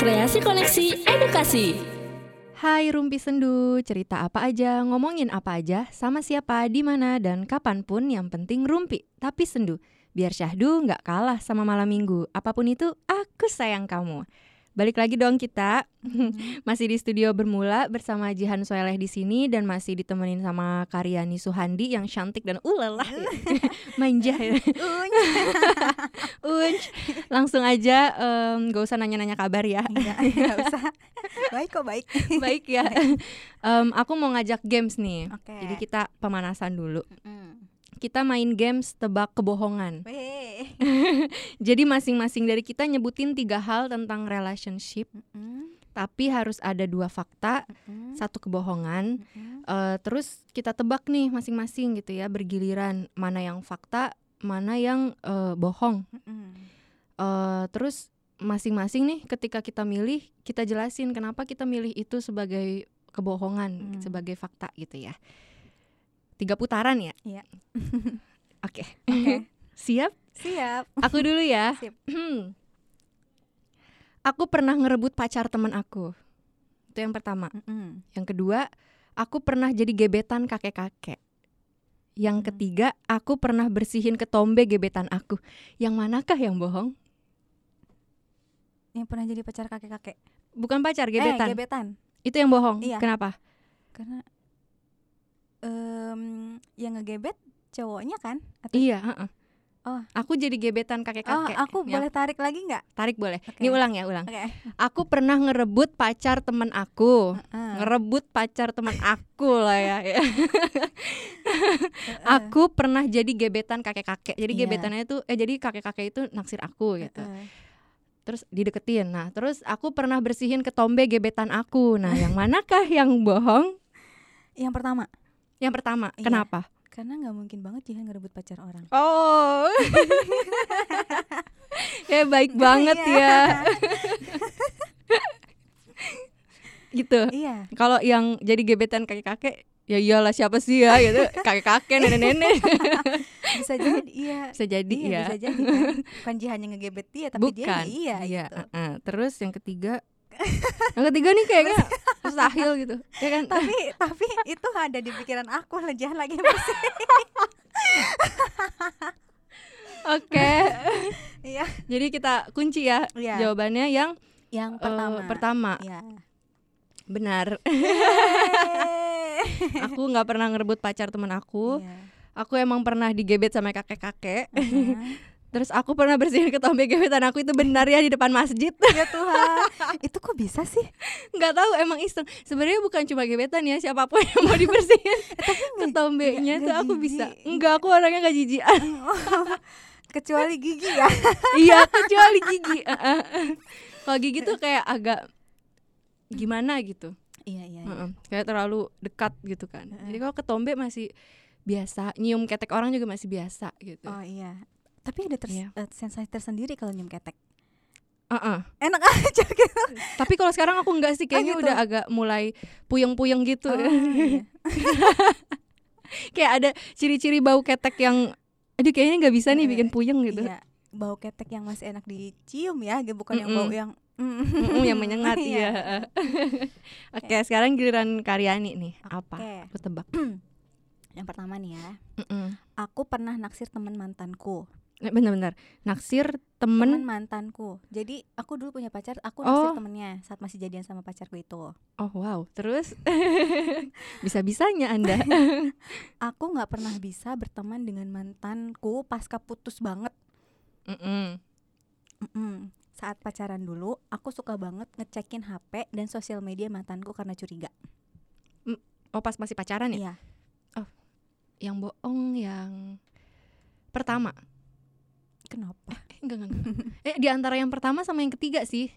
Kreasi Koneksi Edukasi Hai Rumpi Sendu, cerita apa aja, ngomongin apa aja, sama siapa, di mana dan kapan pun yang penting rumpi, tapi sendu. Biar syahdu nggak kalah sama malam minggu. Apa pun itu, aku sayang kamu. Balik lagi dong kita. masih di studio bermula bersama Jihan Soeleh di sini dan masih ditemenin sama Karyani Suhandi yang cantik dan ulalah manja ya. Unj. Langsung aja em, gak usah nanya-nanya kabar ya. Enggak, enggak usah. Baik kok, baik. Baik ya. Em, aku mau ngajak games nih. Oke. Jadi kita pemanasan dulu. Mm. Kita main games tebak kebohongan. Jadi masing-masing dari kita nyebutin tiga hal tentang relationship, Mm, tapi harus ada dua fakta, mm, satu kebohongan. mm. Eh, terus kita tebak nih masing-masing gitu ya, bergiliran mana yang fakta, mana yang eh, bohong. Mm. Eh, terus masing-masing nih ketika kita milih, kita jelasin kenapa kita milih itu sebagai kebohongan, Hmm. sebagai fakta gitu ya. Tiga putaran ya? Iya. Oke. Oke. Siap? Siap. Aku dulu ya. Sip. aku pernah ngerebut pacar teman aku. Itu yang pertama. Mm-mm. Yang kedua, aku pernah jadi gebetan kakek-kakek. Yang Hmm. ketiga, aku pernah bersihin ketombe gebetan aku. Yang manakah yang bohong? Yang pernah jadi pacar kakek-kakek. Bukan pacar, gebetan. Eh, gebetan. Itu yang bohong. Iya. Kenapa? Karena em yang ngegebet cowoknya kan? Atau Iya, heeh. Oh. Aku jadi gebetan Oh, kakek-kakek. aku Yang- boleh tarik lagi nggak? tarik boleh. Oke. Ini ulang ya, ulang. Oke. Aku pernah ngerebut pacar temen aku. Heeh. Ngerebut pacar teman aku lah ya. Aku pernah jadi gebetan kakek-kakek. Jadi Iya. gebetannya itu eh jadi kakek-kakek itu naksir aku gitu. Heeh. Terus dideketin. Nah, terus aku pernah bersihin ketombe gebetan aku. Nah, yang manakah yang bohong? Yang pertama, Yang pertama. Iya. Kenapa? karena nggak mungkin banget Jihan ngerebut pacar orang. Oh. ya baik banget Iya. ya. gitu. Iya. Kalau yang jadi gebetan kakek-kakek ya iyalah siapa sih ya gitu kakek-kakek nenek-nenek Bisa jadi iya. bisa jadi iya, ya bisa jadi kan. Bukan Jihan yang ngegebet dia, tapi dia bukan iya, iya gitu. uh-uh. terus yang ketiga yang ketiga nih kayaknya mustahil gitu ya kan? Tapi tapi itu ada di pikiran aku lah jangan lagi bersih. Oke. Iya. Jadi kita kunci ya Iya. jawabannya yang yang eh, pertama. pertama. Iya. benar. Aku nggak pernah ngerebut pacar temen aku. Iya. aku emang pernah digebet sama kakek-kakek. Aha. Terus aku pernah bersihin ketombe gebetan aku itu benar ya di depan masjid. Ya Tuhan. Itu kok bisa sih? Nggak tahu emang iseng. Sebenarnya bukan cuma gebetan ya siapa pun yang mau dibersihin ketombenya nggak- tuh nggak aku bisa. Enggak aku orangnya nggak jijian kecuali gigi ya. Iya kecuali gigi. Heeh. kalau gigi tuh kayak agak gimana gitu. Iya iya, iya. Kayak terlalu dekat gitu kan. Jadi kalau ketombe masih biasa nyium ketek orang juga masih biasa gitu. Oh iya tapi ada ters- Iya. eh, sensasi tersendiri kalau nyium ketek Heeh. enak aja gitu tapi kalau sekarang aku enggak sih kayaknya gitu. udah agak mulai puyeng-puyeng gitu Oh, iya. kayak ada ciri-ciri bau ketek yang aduh kayaknya nggak bisa nih Eh, bikin puyeng gitu iya bau ketek yang masih enak dicium ya bukan yang Mm-mm. bau yang Mm-mm, yang menyengat ya. Oke, sekarang giliran Karyani nih. Apa? Oke. Aku tebak. yang pertama nih ya Mm-mm. aku pernah naksir teman mantanku Eh, Bentar-bentar. Naksir temen temen. mantanku jadi aku dulu punya pacar aku Oh. naksir temennya saat masih jadian sama pacarku itu Oh wow. Terus bisa-bisanya anda. aku nggak pernah bisa berteman dengan mantanku pasca putus banget Mm-mm. Mm-mm. saat pacaran dulu aku suka banget ngecekin HP dan sosial media mantanku karena curiga Oh pas masih pacaran ya? iya Yang bohong yang pertama. Kenapa Eh, enggak, enggak, enggak. eh di antara yang pertama sama yang ketiga sih.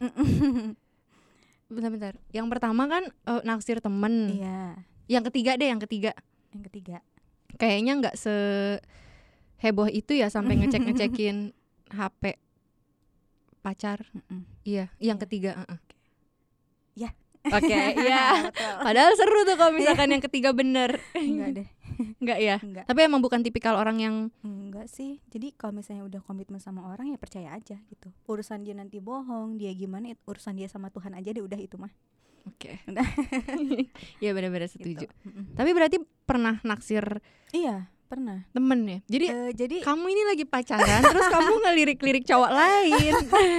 Bentar-bentar. Yang pertama kan eh, naksir temen. iya Yang ketiga deh, yang ketiga. yang ketiga kayaknya nggak se heboh itu ya sampai ngecek ngecekin HP pacar Mm-mm. iya yang Iya. ketiga uh-uh. Ya. oke iya Betul. padahal seru tuh kalau misalkan yang ketiga bener enggak deh Enggak ya. enggak Tapi emang bukan tipikal orang yang enggak sih jadi kalau misalnya udah komitmen sama orang ya percaya aja gitu urusan dia nanti bohong dia gimana urusan dia sama Tuhan aja deh udah itu mah Oke. Udah. Iya benar-benar gitu. setuju. Mm-mm. Tapi berarti pernah naksir iya pernah temen ya. Jadi Eh, jadi kamu ini lagi pacaran terus kamu ngelirik-lirik cowok lain.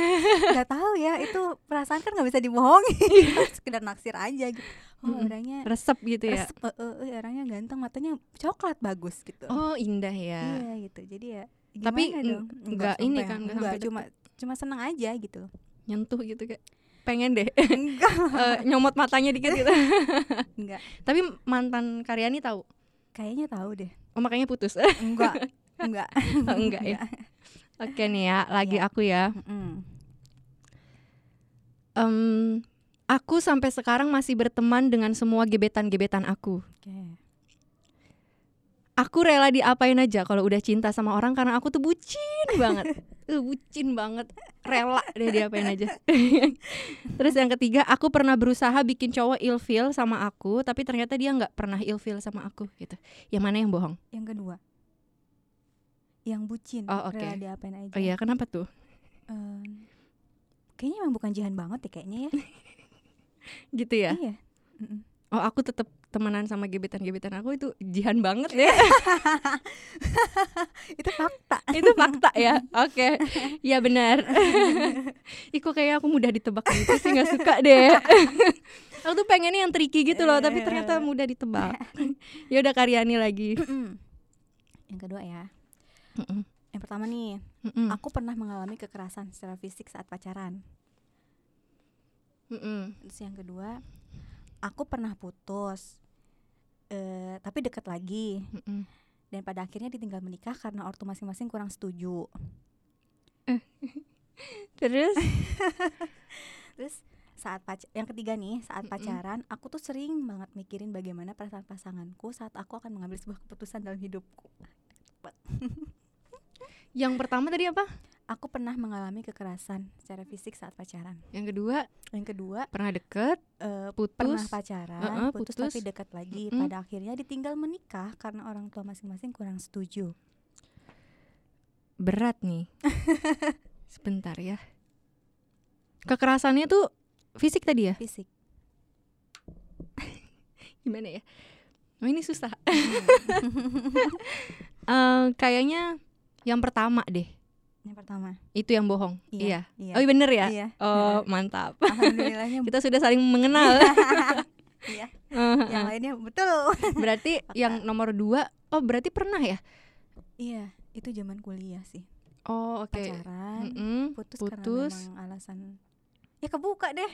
nggak tahu ya itu perasaan kan nggak bisa dibohongin sekedar naksir aja gitu oh orangnya Resep gitu ya. resep, eh, eh, orangnya ganteng matanya coklat bagus gitu Oh, indah ya. iya gitu jadi ya Tapi dong? nggak ini sampai- kan, nggak cuma cuma seneng aja gitu Nyentuh gitu kayak pengen deh enggak Eh, nyomot matanya dikit gitu. enggak Tapi mantan Karyani tahu. kayaknya tahu deh Oh, makanya putus. enggak enggak Oh, enggak ya. Oke nih ya, lagi Iya. aku ya. Mm-mm. Em, aku sampai sekarang masih berteman dengan semua gebetan-gebetan aku. oke Aku rela diapain aja kalau udah cinta sama orang karena aku tuh bucin banget. Uh, bucin banget. Rela deh diapain aja. Terus yang ketiga, aku pernah berusaha bikin cowok ilfeel sama aku, tapi ternyata dia nggak pernah ilfeel sama aku gitu. Yang mana yang bohong? yang kedua yang bucin Oh, oke. rela diapain aja Oh iya, kenapa tuh? Em, kayaknya emang bukan jihan banget ya kayaknya ya Gitu ya? iya Mm-mm. Oh, aku tetap temenan sama gebetan-gebetan aku itu jihan banget ya. itu fakta itu fakta ya. Oke. Ya benar. Iko kayak aku mudah ditebak gitu sih nggak suka deh. aku tuh pengennya yang tricky gitu loh, tapi ternyata mudah ditebak. ya udah Karyani lagi. yang kedua ya yang pertama nih aku pernah mengalami kekerasan secara fisik saat pacaran terus yang kedua aku pernah putus eh tapi dekat lagi Mm-mm. dan pada akhirnya ditinggal menikah karena ortu masing-masing kurang setuju Terus terus saat pac yang ketiga nih saat Mm-mm. pacaran aku tuh sering banget mikirin bagaimana perasaan pasanganku saat aku akan mengambil sebuah keputusan dalam hidupku yang pertama tadi apa? Aku pernah mengalami kekerasan secara fisik saat pacaran Yang kedua yang kedua pernah deket, eh, putus. pernah pacaran Heeh, putus, putus. tapi dekat lagi Mm-mm. pada akhirnya ditinggal menikah karena orang tua masing-masing kurang setuju Berat nih. Sebentar ya. Kekerasannya tuh fisik tadi ya? fisik Gimana ya? Oh ini susah. Eh, kayaknya yang pertama deh. Yang pertama Itu yang bohong. iya Iya. iya Oh iya bener ya? iya Oh mantap. alhamdulillahnya Kita sudah saling mengenal. iya Eh, yang lainnya betul berarti yang nomor dua, oh berarti pernah ya? iya itu zaman kuliah sih Oh oke. pacaran Mm-mm, putus, putus. karena memang alasan ya kebuka deh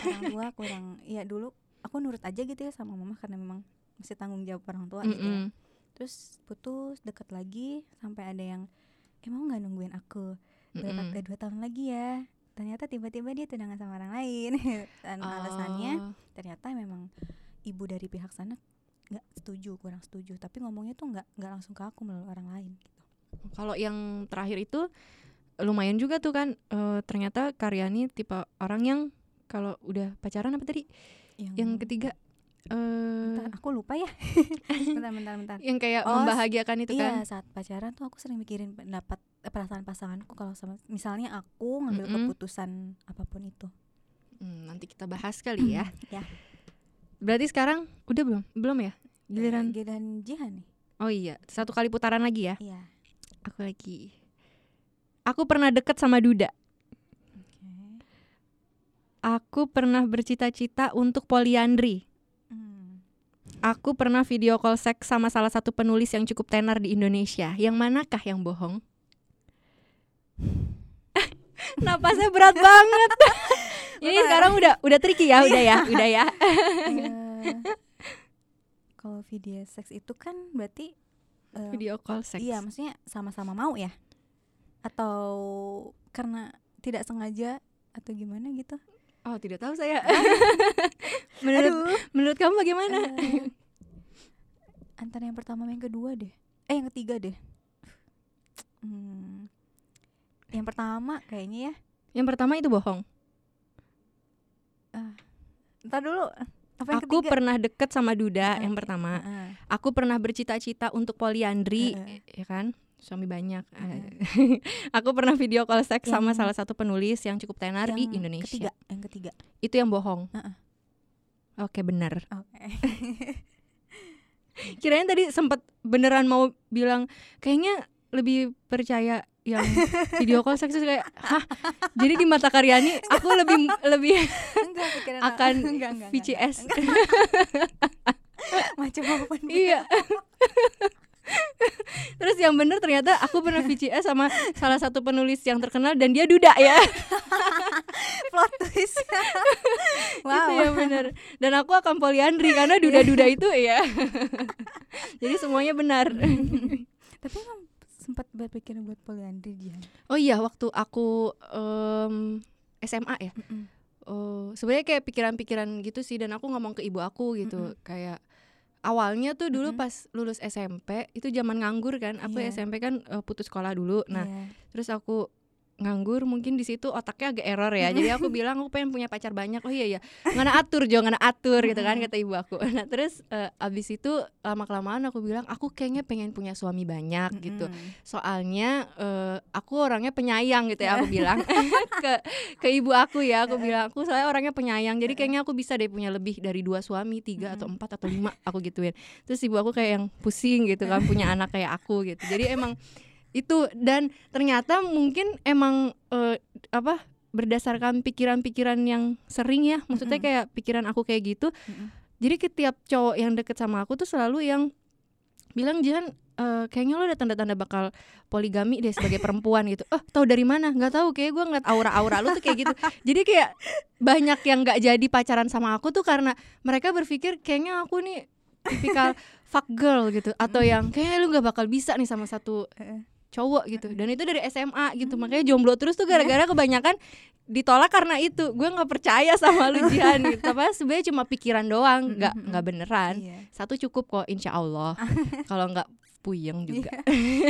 orang tua kurang ya dulu aku nurut aja gitu ya sama mama karena memang mesti tanggung jawab orang tua gitu ya terus putus deket lagi sampai ada yang mau nggak nungguin aku berapa Mm-mm. eh, dua tahun lagi ya ternyata tiba-tiba dia tunangan sama orang lain dan alasannya Oh, ternyata memang ibu dari pihak sana nggak setuju kurang setuju tapi ngomongnya tuh nggak nggak langsung ke aku melalui orang lain gitu Kalau yang terakhir itu lumayan juga tuh kan. eh, ternyata Karyani tipe orang yang kalau udah pacaran apa tadi? yang, Yang ketiga eh bentar, aku lupa ya bentar bentar bentar yang kayak Oh, membahagiakan itu iya kan? saat pacaran tuh aku sering mikirin pendapat eh, perasaan pasanganku kalau sama misalnya aku ngambil Mm-mm. keputusan apa pun itu Hmm, nanti kita bahas kali ya. ya Berarti sekarang udah belum? Belum ya? Giliran. Eh, giliran Jihan nih Oh iya, satu kali putaran lagi ya. iya Aku lagi. Aku pernah deket sama Duda. Aku pernah bercita-cita untuk poliandri. Aku pernah video call seks sama salah satu penulis yang cukup tenar di Indonesia. Yang manakah yang bohong? Napasnya berat banget. Ini sekarang udah udah tricky ya, udah ya, udah ya. Eh, kalau video seks itu kan berarti eh, Video call seks. iya maksudnya sama-sama mau ya atau karena tidak sengaja atau gimana gitu Oh, tidak tahu saya. menurut aduh menurut kamu bagaimana? Eh, antara yang pertama sama yang kedua deh eh yang ketiga deh hmm, yang pertama kayaknya ya Yang pertama itu bohong. ntar dulu Apa yang aku ketiga? pernah deket sama Duda Heeh, yang pertama. Heeh. Aku pernah bercita-cita untuk poliandri, Heeh. ya kan? Suami banyak. Heeh. aku pernah video call seks sama Yang- salah satu penulis yang cukup tenar di Yang Indonesia. Ketiga, yang ketiga. Itu yang bohong. Heeh. Oke, benar. Oke. Kirain tadi sempat beneran mau bilang kayaknya lebih percaya yang video call seks kayak hah jadi di mata Karyani aku lebih lebih enggak akan enggak, enggak, VCS enggak. Macam apa iya terus yang bener ternyata aku pernah VCS sama salah satu penulis yang terkenal dan dia duda ya. Plot twist. wow. itu yang bener. Dan aku akan poliandri karena duda-duda itu ya. Jadi semuanya benar. Tapi emang sempat berpikir buat poliandri dia. oh iya waktu aku em, SMA ya. Oh, sebenarnya kayak pikiran-pikiran gitu sih dan aku ngomong ke ibu aku gitu. Kayak awalnya tuh dulu Mm-mm. pas lulus SMP itu zaman nganggur kan aku Iya. SMP kan eh, putus sekolah dulu nah Iya. terus aku nganggur mungkin di situ otaknya agak error ya. Jadi aku bilang aku pengen punya pacar banyak. Oh iya ya ngana atur jo ngana atur gitu kan kata ibu aku. Nah terus eh, abis itu lama kelamaan aku bilang aku kayaknya pengen punya suami banyak gitu. Soalnya eh, aku orangnya penyayang gitu ya aku bilang ke ke ibu aku ya. Aku bilang aku soalnya orangnya penyayang jadi kayaknya aku bisa deh punya lebih dari dua suami tiga atau empat atau lima aku gituin. Terus ibu aku kayak yang pusing gitu kan punya anak kayak aku gitu. Jadi emang itu dan ternyata mungkin emang eh, apa berdasarkan pikiran-pikiran yang sering ya maksudnya Mm-mm. kayak pikiran aku kayak gitu Mm-mm. jadi ketiap cowok yang deket sama aku tuh selalu yang bilang Jihan eh, kayaknya lo ada tanda-tanda bakal poligami deh sebagai perempuan gitu. Oh tahu dari mana? Nggak tahu. Kayak gue ngeliat aura-aura lu tuh kayak gitu. Jadi kayak banyak yang nggak jadi pacaran sama aku tuh karena mereka berpikir kayaknya aku nih tipikal fuck girl gitu atau yang kayaknya lu nggak bakal bisa nih sama satu. Cowok gitu. Dan itu dari SMA gitu. Makanya jomblo terus tuh gara-gara kebanyakan ditolak karena itu. Gue nggak percaya sama lu Jihan gitu. Tapi sebenarnya cuma pikiran doang nggak nggak beneran. Iya. satu cukup kok insya Allah. Kalau nggak puyeng juga.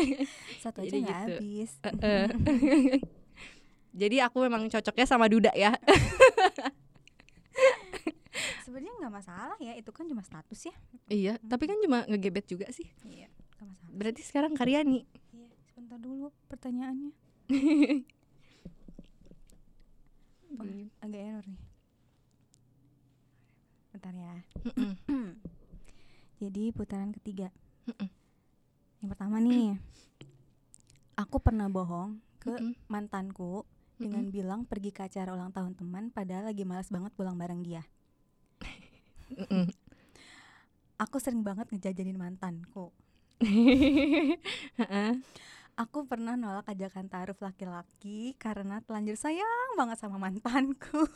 Satu aja nggak gitu. habis. Jadi aku memang cocoknya sama Duda ya. Sebenarnya nggak masalah ya, itu kan cuma status ya. iya tapi kan cuma ngegebet juga sih. Iya, masalah. berarti sekarang Karyani Sebentar dulu pertanyaannya. Wah, agak error nih. Bentar ya. Jadi putaran ketiga. Yang pertama nih, aku pernah bohong ke mantanku dengan bilang pergi ke acara ulang tahun teman padahal lagi malas banget pulang bareng dia. Aku sering banget ngejajanin mantanku. Aku pernah nolak ajakan taruh laki-laki karena telanjur sayang banget sama mantanku.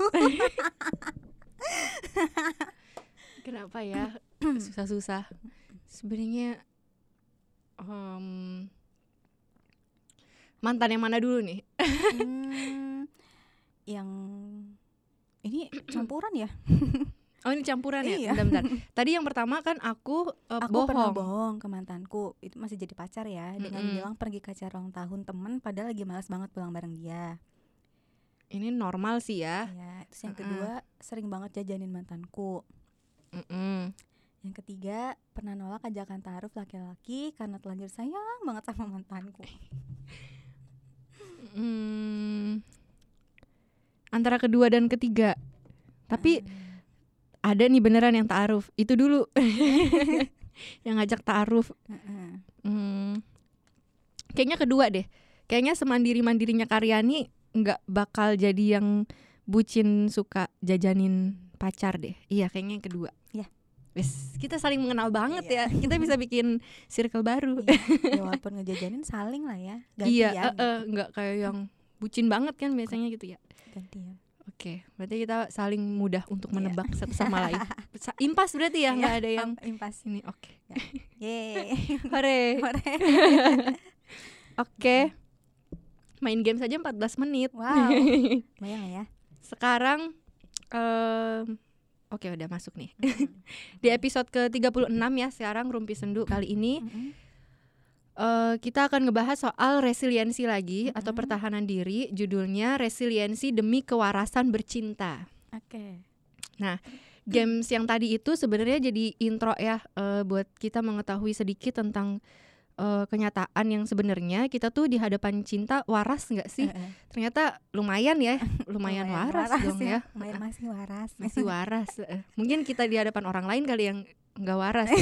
Kenapa ya susah-susah? Sebenarnya em, mantan yang mana dulu nih? Hmm, yang ini campuran ya? Oh ini campuran ya? Iya. Bentar-bentar. Tadi yang pertama kan aku, eh, Aku bohong. pernah bohong ke mantanku, itu masih jadi pacar ya, dengan Mm-mm. bilang pergi ke acara ulang tahun temen padahal lagi malas banget pulang bareng dia. Ini normal sih ya. Ya, terus yang kedua sering banget jajanin mantanku. Mm-mm. Yang ketiga pernah nolak ajakan taruh laki-laki karena telanjur sayang banget sama mantanku. Hmm, antara kedua dan ketiga. Tapi ada nih beneran yang taaruf. Itu dulu. yang ngajak taaruf. Hmm, kayaknya kedua deh. Kayaknya semandiri mandirinya Karyani nggak bakal jadi yang bucin suka jajanin pacar deh. Iya, kayaknya yang kedua. Iya. Wes, kita saling mengenal banget Iya. ya. Kita bisa bikin circle baru. Iya, ya walaupun ngejajanin saling lah ya, iya, gantian. eh, eh, nggak kayak yang bucin banget kan biasanya gitu ya. gantian. Oke, berarti kita saling mudah untuk Iya. menebak satu sama lain. Impas berarti ya, nggak ada yang impas. ini. Oke, Yeay. hore. Hore. Oke, main game saja 14 menit. Wow. Lah ya. Sekarang, em, oke udah masuk nih. Di episode ke 36 ya sekarang Rumpi Sendu kali ini Mm-mm. Eh, kita akan ngebahas soal resiliensi lagi atau Mm-mm. pertahanan diri. Judulnya resiliensi demi kewarasan bercinta. Oke. games yang tadi itu sebenarnya jadi intro ya eh, buat kita mengetahui sedikit tentang eh, kenyataan yang sebenarnya kita tuh di hadapan cinta waras nggak sih? Eh. Ternyata lumayan ya, lumayan, waras, dong ya. lumayan masih waras Masih waras. Mungkin kita di hadapan orang lain kali yang nggak waras.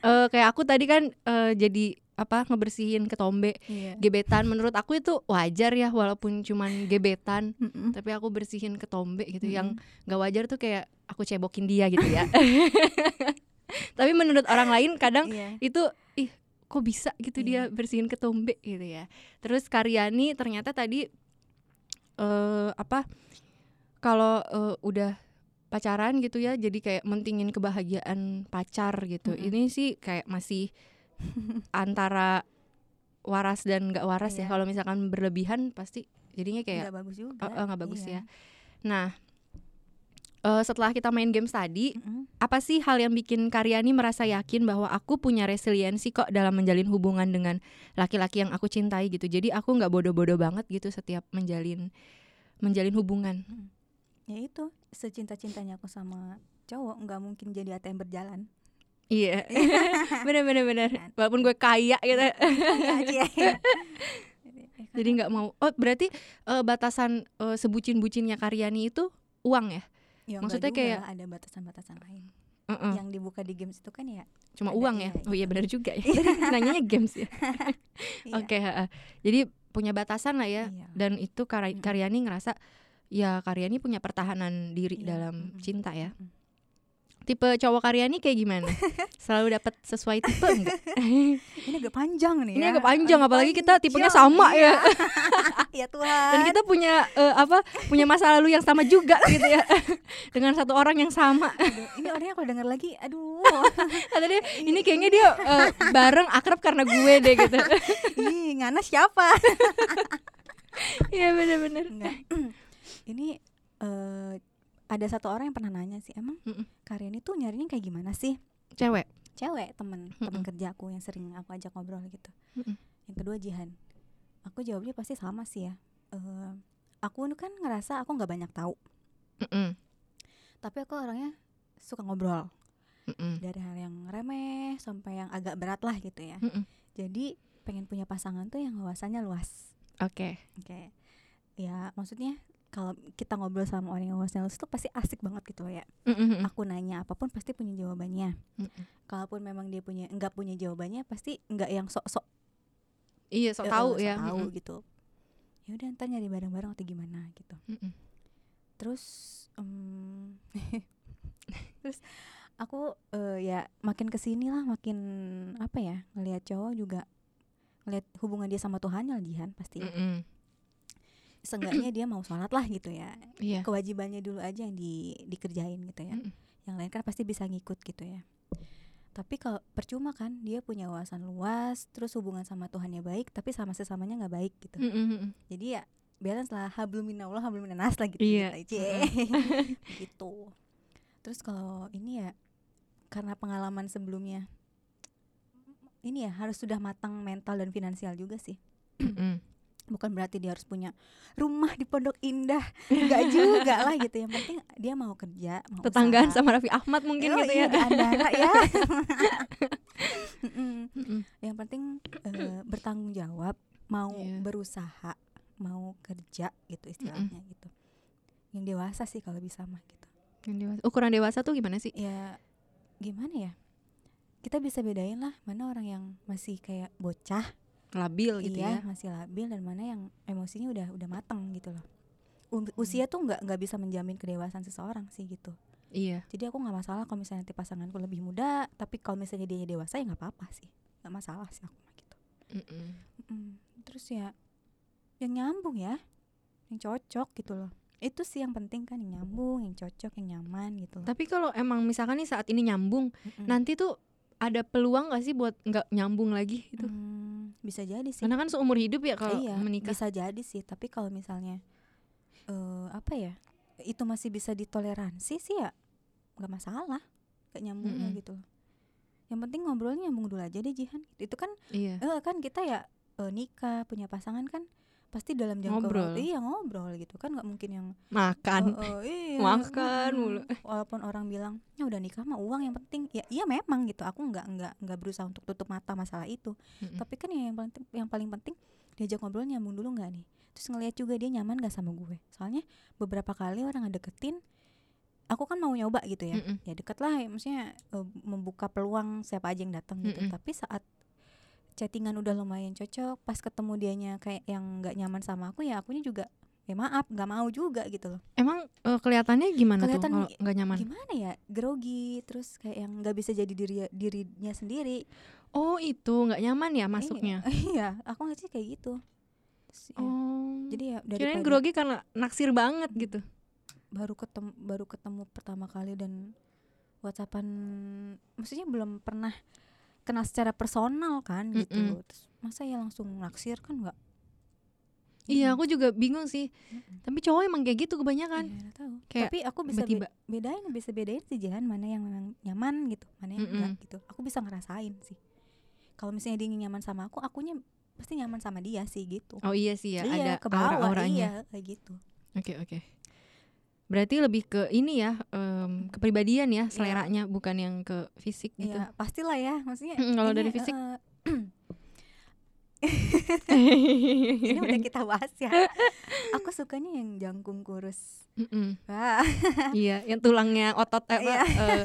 Eh, kayak aku tadi kan eh, jadi apa ngebersihin ketombe iya. gebetan. Menurut aku itu wajar ya walaupun cuman gebetan Mm-mm. tapi aku bersihin ketombe gitu. Mm-mm. yang nggak wajar tuh kayak aku cebokin dia gitu ya. Tapi menurut orang lain kadang iya. itu ih kok bisa gitu dia Iya. bersihin ketombe? gitu ya. Terus Karyani ternyata tadi eh apa kalau eh, udah pacaran gitu ya jadi kayak mentingin kebahagiaan pacar gitu Mm-mm. ini sih kayak masih antara waras dan nggak waras ya Iya. kalau misalkan berlebihan pasti jadinya kayak nggak bagus juga eh, eh, nggak bagus Iya. ya nah eh, setelah kita main games tadi Mm-mm. apa sih hal yang bikin Karyani merasa yakin bahwa aku punya resiliensi kok dalam menjalin hubungan dengan laki-laki yang aku cintai gitu. Jadi aku nggak bodoh-bodoh banget gitu setiap menjalin menjalin hubungan. Ya itu secinta-cintanya aku sama cowok nggak mungkin jadi ATM berjalan Iya, bener bener bener. Kan. Walaupun gue kaya gitu, Iya, Cie. jadi nggak mau. Oh berarti eh, batasan eh, sebucin-bucinnya Karyani itu uang ya? Ya, Maksudnya juga kayak- ada batasan-batasan lain Heeh, yang dibuka di games itu kan ya Cuma uang iya, ya? Oh iya gitu. bener juga ya. Tadi Nanyanya games ya. iya. Oke, heeh. jadi punya batasan lah ya. Iya. dan itu Kar-. Karyani ngerasa ya Karyani punya pertahanan diri Iya, dalam cinta ya. Tipe cowok Karyani kayak gimana? Selalu dapat sesuai tipe enggak? ini agak panjang nih Ini ya. agak panjang apalagi kita tipenya sama ya. iya. ya Tuhan Dan kita punya eh, apa? Punya masa lalu yang sama juga gitu ya. Dengan satu orang yang sama. Aduh, ini orangnya kalau denger lagi aduh Kata dia, ini kayaknya dia eh, bareng akrab karena gue deh gitu. ih ngana siapa Iya bener-bener. Ini eh, ada satu orang yang pernah nanya sih emang Mm-mm. Karyani tuh nyarinya kayak gimana sih Cewek. cewek temen temen Mm-mm. kerja aku yang sering aku ajak ngobrol gitu yang kedua Jihan aku jawabnya pasti sama sih ya Eh, aku kan ngerasa aku nggak banyak tahu tapi aku orangnya suka ngobrol Mm-mm. dari hal yang remeh sampai yang agak berat lah gitu ya Mm-mm. jadi pengen punya pasangan tuh yang wawasannya luas Oke. Oke. Ya, maksudnya kalau kita ngobrol sama orang yang luas tuh pasti asik banget gitu ya. Mm-mm. Aku nanya apa pun pasti punya jawabannya. Mm-mm. Kalaupun memang dia punya enggak punya jawabannya pasti enggak yang sok-sok Iya, sok eh, tahu sok ya. tahu Mm-mm. gitu. Ya udah ntar nyari bareng-bareng atau gimana gitu. Mm-mm. Terus em, terus aku eh, ya makin ke sini lah makin apa ya ngelihat cowok juga ngelihat hubungan dia sama Tuhan lah Jihan pasti ya. Seenggaknya dia mau sholat lah gitu ya Iya. kewajibannya dulu aja yang di, dikerjain gitu ya. Mm-mm. Yang lain kan pasti bisa ngikut gitu ya. Tapi kalau percuma kan dia punya wawasan luas, terus hubungan sama Tuhannya baik, tapi sama sesamanya nggak baik gitu. Mm-mm. Jadi ya balance lah hablum minallah hablum minas lah gitu. Iya. gitu, gitu. Terus kalau ini ya karena pengalaman sebelumnya ini ya harus sudah matang mental dan finansial juga sih. Mm-mm. Bukan berarti dia harus punya rumah di Pondok Indah nggak juga lah gitu yang penting dia mau kerja mau tetanggaan usaha. sama Raffi Ahmad mungkin Oh gitu iya, ya. Andara ya yang penting eh, bertanggung jawab mau Iya. berusaha mau kerja gitu istilahnya gitu yang dewasa sih kalau bisa mah gitu Yang dewasa. Ukuran dewasa tuh gimana sih? ya gimana ya kita bisa bedain lah mana orang yang masih kayak bocah Labil gitu iya ya. masih labil dan mana yang emosinya udah udah matang gitu loh usia tuh nggak nggak bisa menjamin kedewasaan seseorang sih gitu Iya. jadi aku nggak masalah kalau misalnya nanti pasanganku lebih muda tapi kalau misalnya dia dewasa ya nggak apa-apa sih nggak masalah sih aku mah gitu Mm-mm. Mm, terus ya yang nyambung ya yang cocok gitu loh itu sih yang penting kan yang nyambung yang cocok yang nyaman gitu loh Tapi kalau emang misalkan nih saat ini nyambung, Mm-mm. nanti tuh ada peluang gak sih buat nggak nyambung lagi gitu? Hmm, bisa jadi sih Karena kan seumur hidup ya kalau iya menikah. bisa jadi sih tapi kalau misalnya eh apa ya itu masih bisa ditoleransi sih ya nggak masalah gak nyambungnya Mm-mm. gitu loh yang penting ngobrolnya nyambung dulu aja deh Jihan itu kan Iya. eh, kan kita ya eh, nikah punya pasangan kan pasti dalam jangka Ngobrol. waktu iya ngobrol gitu kan nggak mungkin yang makan Oh, oh, iya. Makan mulu. Walaupun orang bilang, "Ya udah nikah mah uang yang penting." Ya iya memang gitu. Aku nggak nggak nggak berusaha untuk tutup mata masalah itu. Mm-mm. Tapi kan yang paling yang paling penting diajak ngobrol nyambung dulu nggak nih? Terus ngelihat juga dia nyaman gak sama gue. Soalnya beberapa kali orang ngedeketin aku kan mau nyoba gitu ya. Mm-mm. Ya deket lah, maksudnya eh, membuka peluang siapa aja yang datang gitu. Mm-mm. Tapi saat chattingan udah lumayan cocok, pas ketemu dianya kayak yang nggak nyaman sama aku ya akunya juga ya maaf nggak mau juga gitu loh. emang eh, kelihatannya gimana Kelihatan tuh nggak nyaman? gimana ya? Grogi terus kayak yang nggak bisa jadi diri dirinya sendiri. Oh itu nggak nyaman ya masuknya? Iya, iya aku ngeliat sih kayak gitu. Terus ya, oh jadi ya kirain daripada grogi karena naksir banget gitu? Baru ketemu baru ketemu pertama kali dan whatsappan maksudnya belum pernah kenal secara personal kan gitu. Mm-mm. terus masa ya langsung naksir kan nggak? Iya aku juga bingung sih. Mm-mm. tapi cowok emang kayak gitu kebanyakan. Iya, tahu. Kayak tapi aku bisa be- tiba-tiba. bedain bisa bedain sih Jahan mana yang memang nyaman gitu mana yang enggak Mm-mm. gitu. Aku bisa ngerasain sih. Kalau misalnya dia nyaman sama aku akunya pasti nyaman sama dia sih gitu. Oh iya sih ya iya, ada aura-auranya. iya kayak gitu. Oke oke berarti lebih ke ini ya em, kepribadian ya seleranya bukan yang ke fisik gitu Iya, pastilah ya maksudnya kalau dari fisik? eh, ini udah kita bahas ya aku sukanya yang jangkung kurus. Wah, iya yang tulangnya otot eh, apa, Iya. eh,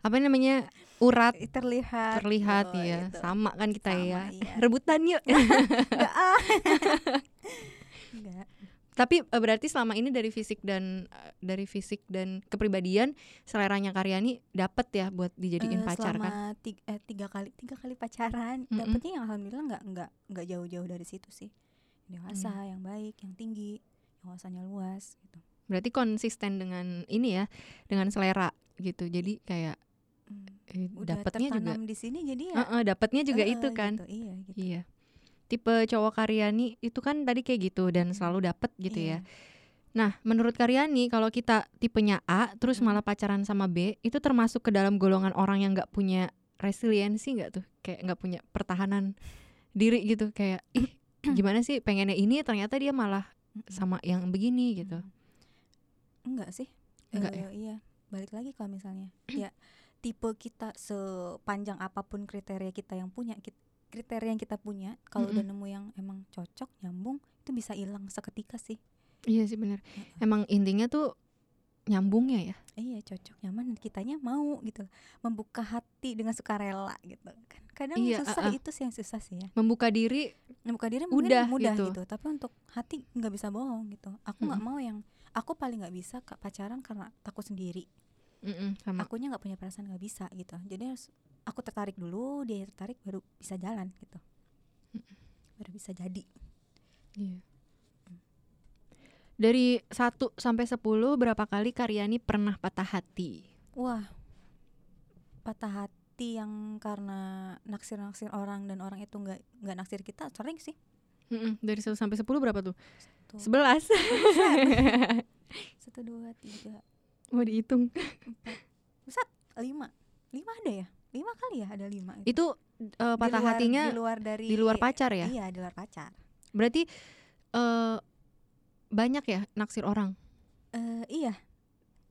apa namanya urat terlihat terlihat Oh, ya gitu. sama kan kita Sama, ya iya. rebutan yuk. Enggak. tapi eh, berarti selama ini dari fisik dan eh, dari fisik dan kepribadian seleranya Karyani dapat ya buat dijadiin Eh, pacar kan? selama tiga, eh, tiga kali tiga kali pacaran Mm-mm. dapetnya yang alhamdulillah nggak nggak nggak jauh-jauh dari situ sih. Dewasa Mm. yang baik yang tinggi yang wawasannya luas gitu. Berarti konsisten dengan ini ya dengan selera gitu. Jadi kayak Hmm. eh, dapatnya juga di sini jadi ya? Eh, eh, dapatnya juga eh, itu kan? gitu, iya gitu. Iya tipe cowok Karyani itu kan tadi kayak gitu dan selalu dapet gitu ya Iya. Nah, menurut Karyani kalau kita tipenya A terus Hmm. malah pacaran sama B, itu termasuk ke dalam golongan orang yang nggak punya resiliensi nggak tuh? Kayak nggak punya pertahanan diri gitu, kayak ih gimana sih pengennya ini ternyata dia malah Mm-mm. sama yang begini gitu. Hmm. enggak sih Enggak Eh, ya? iya balik lagi kalau misalnya ya tipe kita sepanjang apa pun kriteria kita yang punya kit- kriteria yang kita punya kalau udah nemu yang emang cocok nyambung itu bisa hilang seketika sih Iya sih bener. Heeh. Emang intinya tuh nyambungnya ya. iya cocok nyaman dan kitanya mau gitu membuka hati dengan sukarela gitu kan kadang Iya, susah uh-uh. itu sih yang susah sih ya Membuka diri membuka diri Udah mudah gitu. gitu. tapi untuk hati nggak bisa bohong gitu aku nggak Mm-mm. mau yang aku paling nggak bisa pacaran karena takut sendiri mm-mm, sama akunya nggak punya perasaan nggak bisa gitu jadi harus aku tertarik dulu dia tertarik baru bisa jalan gitu. Baru bisa jadi. Iya. Dari 1 sampai 10 berapa kali Karyani pernah patah hati? wah. Patah hati yang karena naksir naksir orang dan orang itu nggak nggak naksir kita sering sih. Dari 1 sampai 10 berapa tuh? 11 satu dua tiga. Mau dihitung. Empat. Lima. Lima ada ya lima kali ya ada lima Itu eh, Di patah luar- hatinya di luar dari di luar pacar ya? iya di luar pacar Berarti eh banyak ya naksir orang. Eh, iya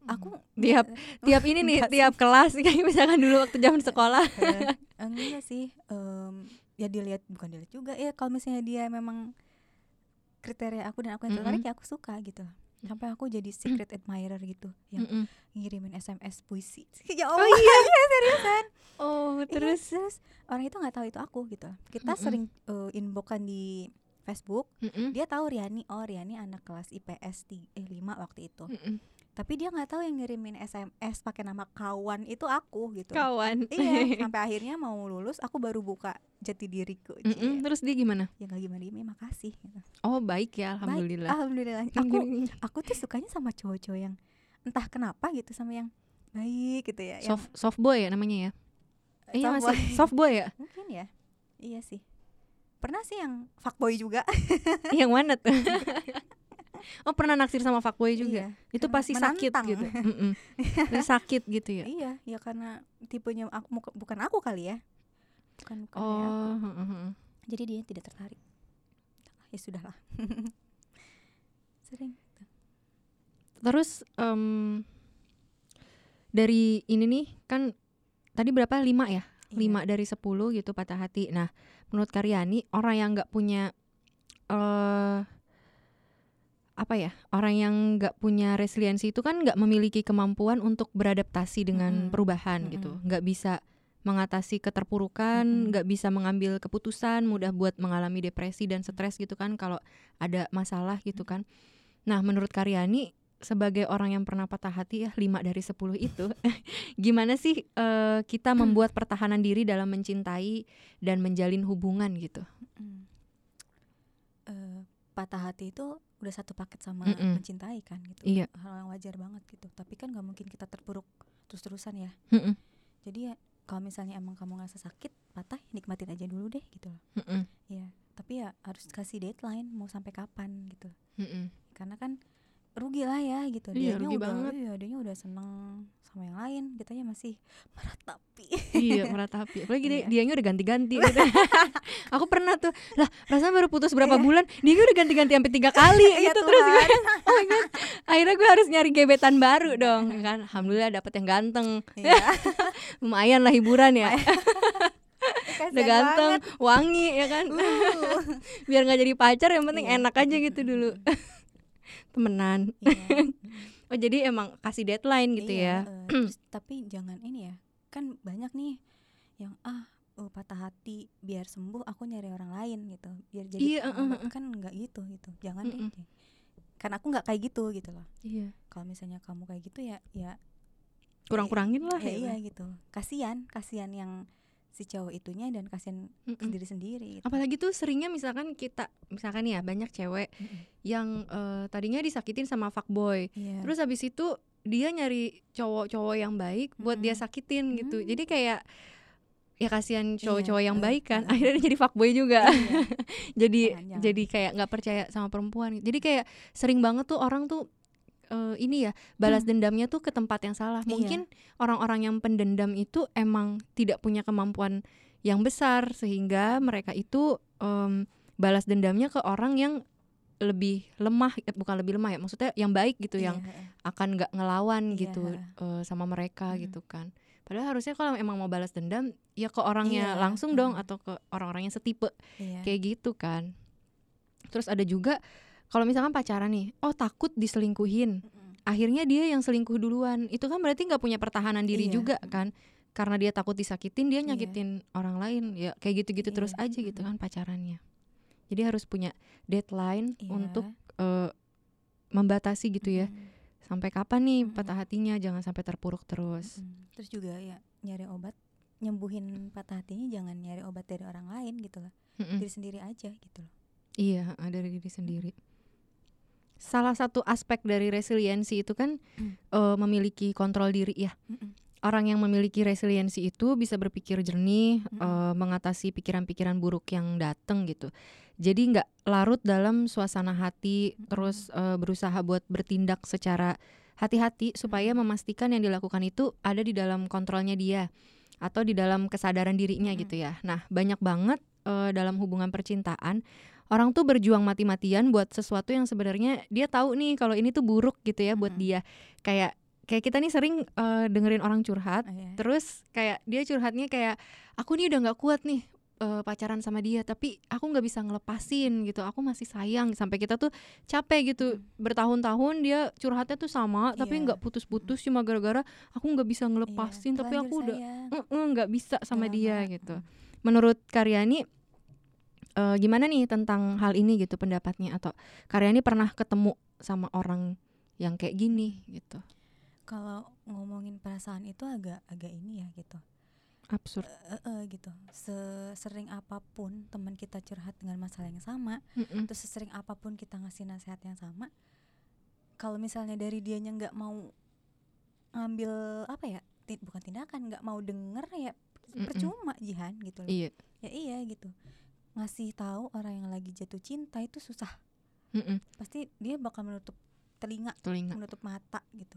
aku Tiap tiap ini nih, sih. tiap kelas kayak misalkan dulu waktu zaman sekolah. Eh, enggak sih em, ya dilihat bukan dilihat juga ya kalau misalnya dia memang kriteria aku dan aku yang tertarik Mm-mm. ya aku suka gitu sampai aku jadi secret admirer gitu yang Mm-mm. ngirimin SMS puisi ya Oh Allah iya. seriusan Oh, Iya, terus terus orang itu nggak tahu itu aku gitu kita Mm-mm. sering eh, inboxan di Facebook Mm-mm. dia tahu Riani oh Riani anak kelas IPS ti- eh 5 waktu itu Mm-mm. Tapi dia nggak tahu yang ngirimin SMS pakai nama kawan itu aku gitu kawan. iya sampai akhirnya mau lulus aku baru buka jati diriku Mm-mm. Cie. Terus dia gimana? ya nggak gimana gimana makasih gitu. Oh, baik ya, Baik, alhamdulillah. alhamdulillah aku aku tuh sukanya sama cowok-cowok yang entah kenapa gitu sama yang baik gitu ya yang soft soft boy ya namanya ya? Iya soft masih boy. soft boy ya? mungkin ya iya sih pernah sih yang fuckboy juga Yang mana tuh? Oh, pernah naksir sama fuckboy juga. iya Itu pasti sakit menantang. gitu. Mm-mm. Pasti sakit gitu ya. iya ya karena tipenya aku bukan aku kali ya bukan bukan aku. Oh, heeh. jadi dia tidak tertarik ya sudahlah sering Terus em, dari ini nih kan tadi berapa lima ya? Iya. Lima dari sepuluh gitu patah hati. Nah, menurut Karyani orang yang nggak punya eh apa ya? Orang yang nggak punya resiliensi itu kan nggak memiliki kemampuan untuk beradaptasi dengan Mm-mm. perubahan gitu. Mm-mm. Nggak bisa mengatasi keterpurukan, nggak bisa mengambil keputusan, mudah buat mengalami depresi dan stres gitu kan kalau ada masalah gitu kan. Nah, menurut Karyani sebagai orang yang pernah patah hati ya 5 dari 10 itu gimana sih eh, kita membuat pertahanan diri dalam mencintai dan menjalin hubungan gitu. Mm. Eh, patah hati itu udah satu paket sama Mm-mm. mencintai kan gitu. Iya. hal yang wajar banget gitu. Tapi kan nggak mungkin kita terpuruk terus-terusan ya. Mm-mm, jadi ya kalau misalnya emang kamu ngerasa sakit patah nikmatin aja dulu deh gitu loh. Mm-mm, ya tapi ya harus kasih deadline mau sampai kapan gitu. Mm-mm. karena kan rugi lah ya gitu Iya, dianya rugi udah banget. iya dianya udah seneng sama yang lain kitanya masih meratapi iya meratapi apalagi dia Iya. dianya udah ganti-ganti gitu aku pernah tuh lah perasaan baru putus berapa Iya. bulan dia udah ganti-ganti sampai tiga kali Ya gitu terus gue oh my God. akhirnya gue harus nyari gebetan baru dong kan alhamdulillah dapet yang ganteng Iya. lumayan lah hiburan ya udah ganteng banget. wangi ya kan Uh. biar nggak jadi pacar yang penting Iya. enak aja gitu dulu temenan. Iya. oh jadi emang kasih deadline gitu Iya, ya? eh, terus tapi jangan ini ya kan banyak nih yang ah oh, patah hati biar sembuh aku nyari orang lain gitu. Biar jadi Iya, eh, eh, kan nggak gitu gitu. Jangan Mm-mm. deh karena aku nggak kayak gitu gitu loh. Iya. Kalau misalnya kamu kayak gitu ya ya kurang-kurangin lah ya, ya. iya gitu. Kasihan kasihan yang si cowok itunya dan kasihan Mm-mm. sendiri sendiri gitu. apalagi tuh seringnya misalkan kita misalkan ya banyak cewek Mm-mm. yang eh, tadinya disakitin sama fuckboy Iya. terus habis itu dia nyari cowok-cowok yang baik buat dia Mm-mm. sakitin gitu Mm. jadi kayak ya kasihan cowok-cowok yang eh, baik kan akhirnya dia jadi fuckboy juga Iya. jadi Jangan, jangan. jadi kayak nggak percaya sama perempuan jadi kayak sering banget tuh orang tuh eh, ini ya balas dendamnya tuh ke tempat yang salah Iya. mungkin orang-orang yang pendendam itu emang tidak punya kemampuan yang besar sehingga mereka itu em, balas dendamnya ke orang yang lebih lemah eh, bukan lebih lemah ya maksudnya yang baik gitu yang Iya, eh. akan nggak ngelawan Iya, gitu eh, sama mereka Mm. gitu kan padahal harusnya kalau emang mau balas dendam ya ke orangnya Iya, langsung dong mm. atau ke orang-orang yang setipe Iya. kayak gitu kan terus ada juga kalau misalkan pacaran nih oh takut diselingkuhin akhirnya dia yang selingkuh duluan itu kan berarti nggak punya pertahanan diri Iya. juga kan karena dia takut disakitin dia Iya. nyakitin orang lain ya kayak gitu-gitu terus Iya. aja gitu kan pacarannya jadi harus punya deadline Iya. untuk eh, membatasi gitu ya Mm-mm. sampai kapan nih patah hatinya jangan sampai terpuruk terus Mm. Terus juga ya nyari obat nyembuhin patah hatinya jangan nyari obat dari orang lain gitu loh. Mm-mm. Diri sendiri aja gitu loh. iya dari diri sendiri salah satu aspek dari resiliensi itu kan Mm. eh, memiliki kontrol diri ya Mm-mm. orang yang memiliki resiliensi itu bisa berpikir jernih, Mm-mm. eh, mengatasi pikiran-pikiran buruk yang datang gitu. Jadi nggak larut dalam suasana hati, Mm-mm. terus eh, berusaha buat bertindak secara hati-hati supaya memastikan yang dilakukan itu ada di dalam kontrolnya dia atau di dalam kesadaran dirinya Mm-mm. gitu ya. Nah banyak banget eh, dalam hubungan percintaan orang tuh berjuang mati-matian buat sesuatu yang sebenarnya dia tahu nih kalau ini tuh buruk gitu ya buat dia. Kayak kayak kita nih sering eh, dengerin orang curhat Oh, iya. terus kayak dia curhatnya kayak aku nih udah nggak kuat nih eh, pacaran sama dia tapi aku nggak bisa ngelepasin gitu aku masih sayang sampai kita tuh capek gitu Hmm. bertahun-tahun dia curhatnya tuh sama tapi Iya. nggak putus-putus cuma gara-gara aku nggak bisa Iya, ngelepasin tapi terlanjur aku udah sayang. "Mm-mm, nggak bisa sama dia gitu Mm. menurut Karyani eh, gimana nih tentang hal ini gitu pendapatnya atau Karyani pernah ketemu sama orang yang kayak gini gitu Kalau ngomongin perasaan itu agak agak ini ya gitu. absurd Eh, eh, eh, gitu. Sesering apa pun teman kita curhat dengan masalah yang sama, Mm-mm. terus sesering apa pun kita ngasih nasihat yang sama, kalau misalnya dari dianya nggak mau ngambil apa ya? bukan tindakan, nggak mau denger ya percuma jihan gitu loh. iya Ya iya gitu. Ngasih tahu orang yang lagi jatuh cinta itu susah. Mm-mm. Pasti dia bakal menutup telinga, telinga menutup mata gitu.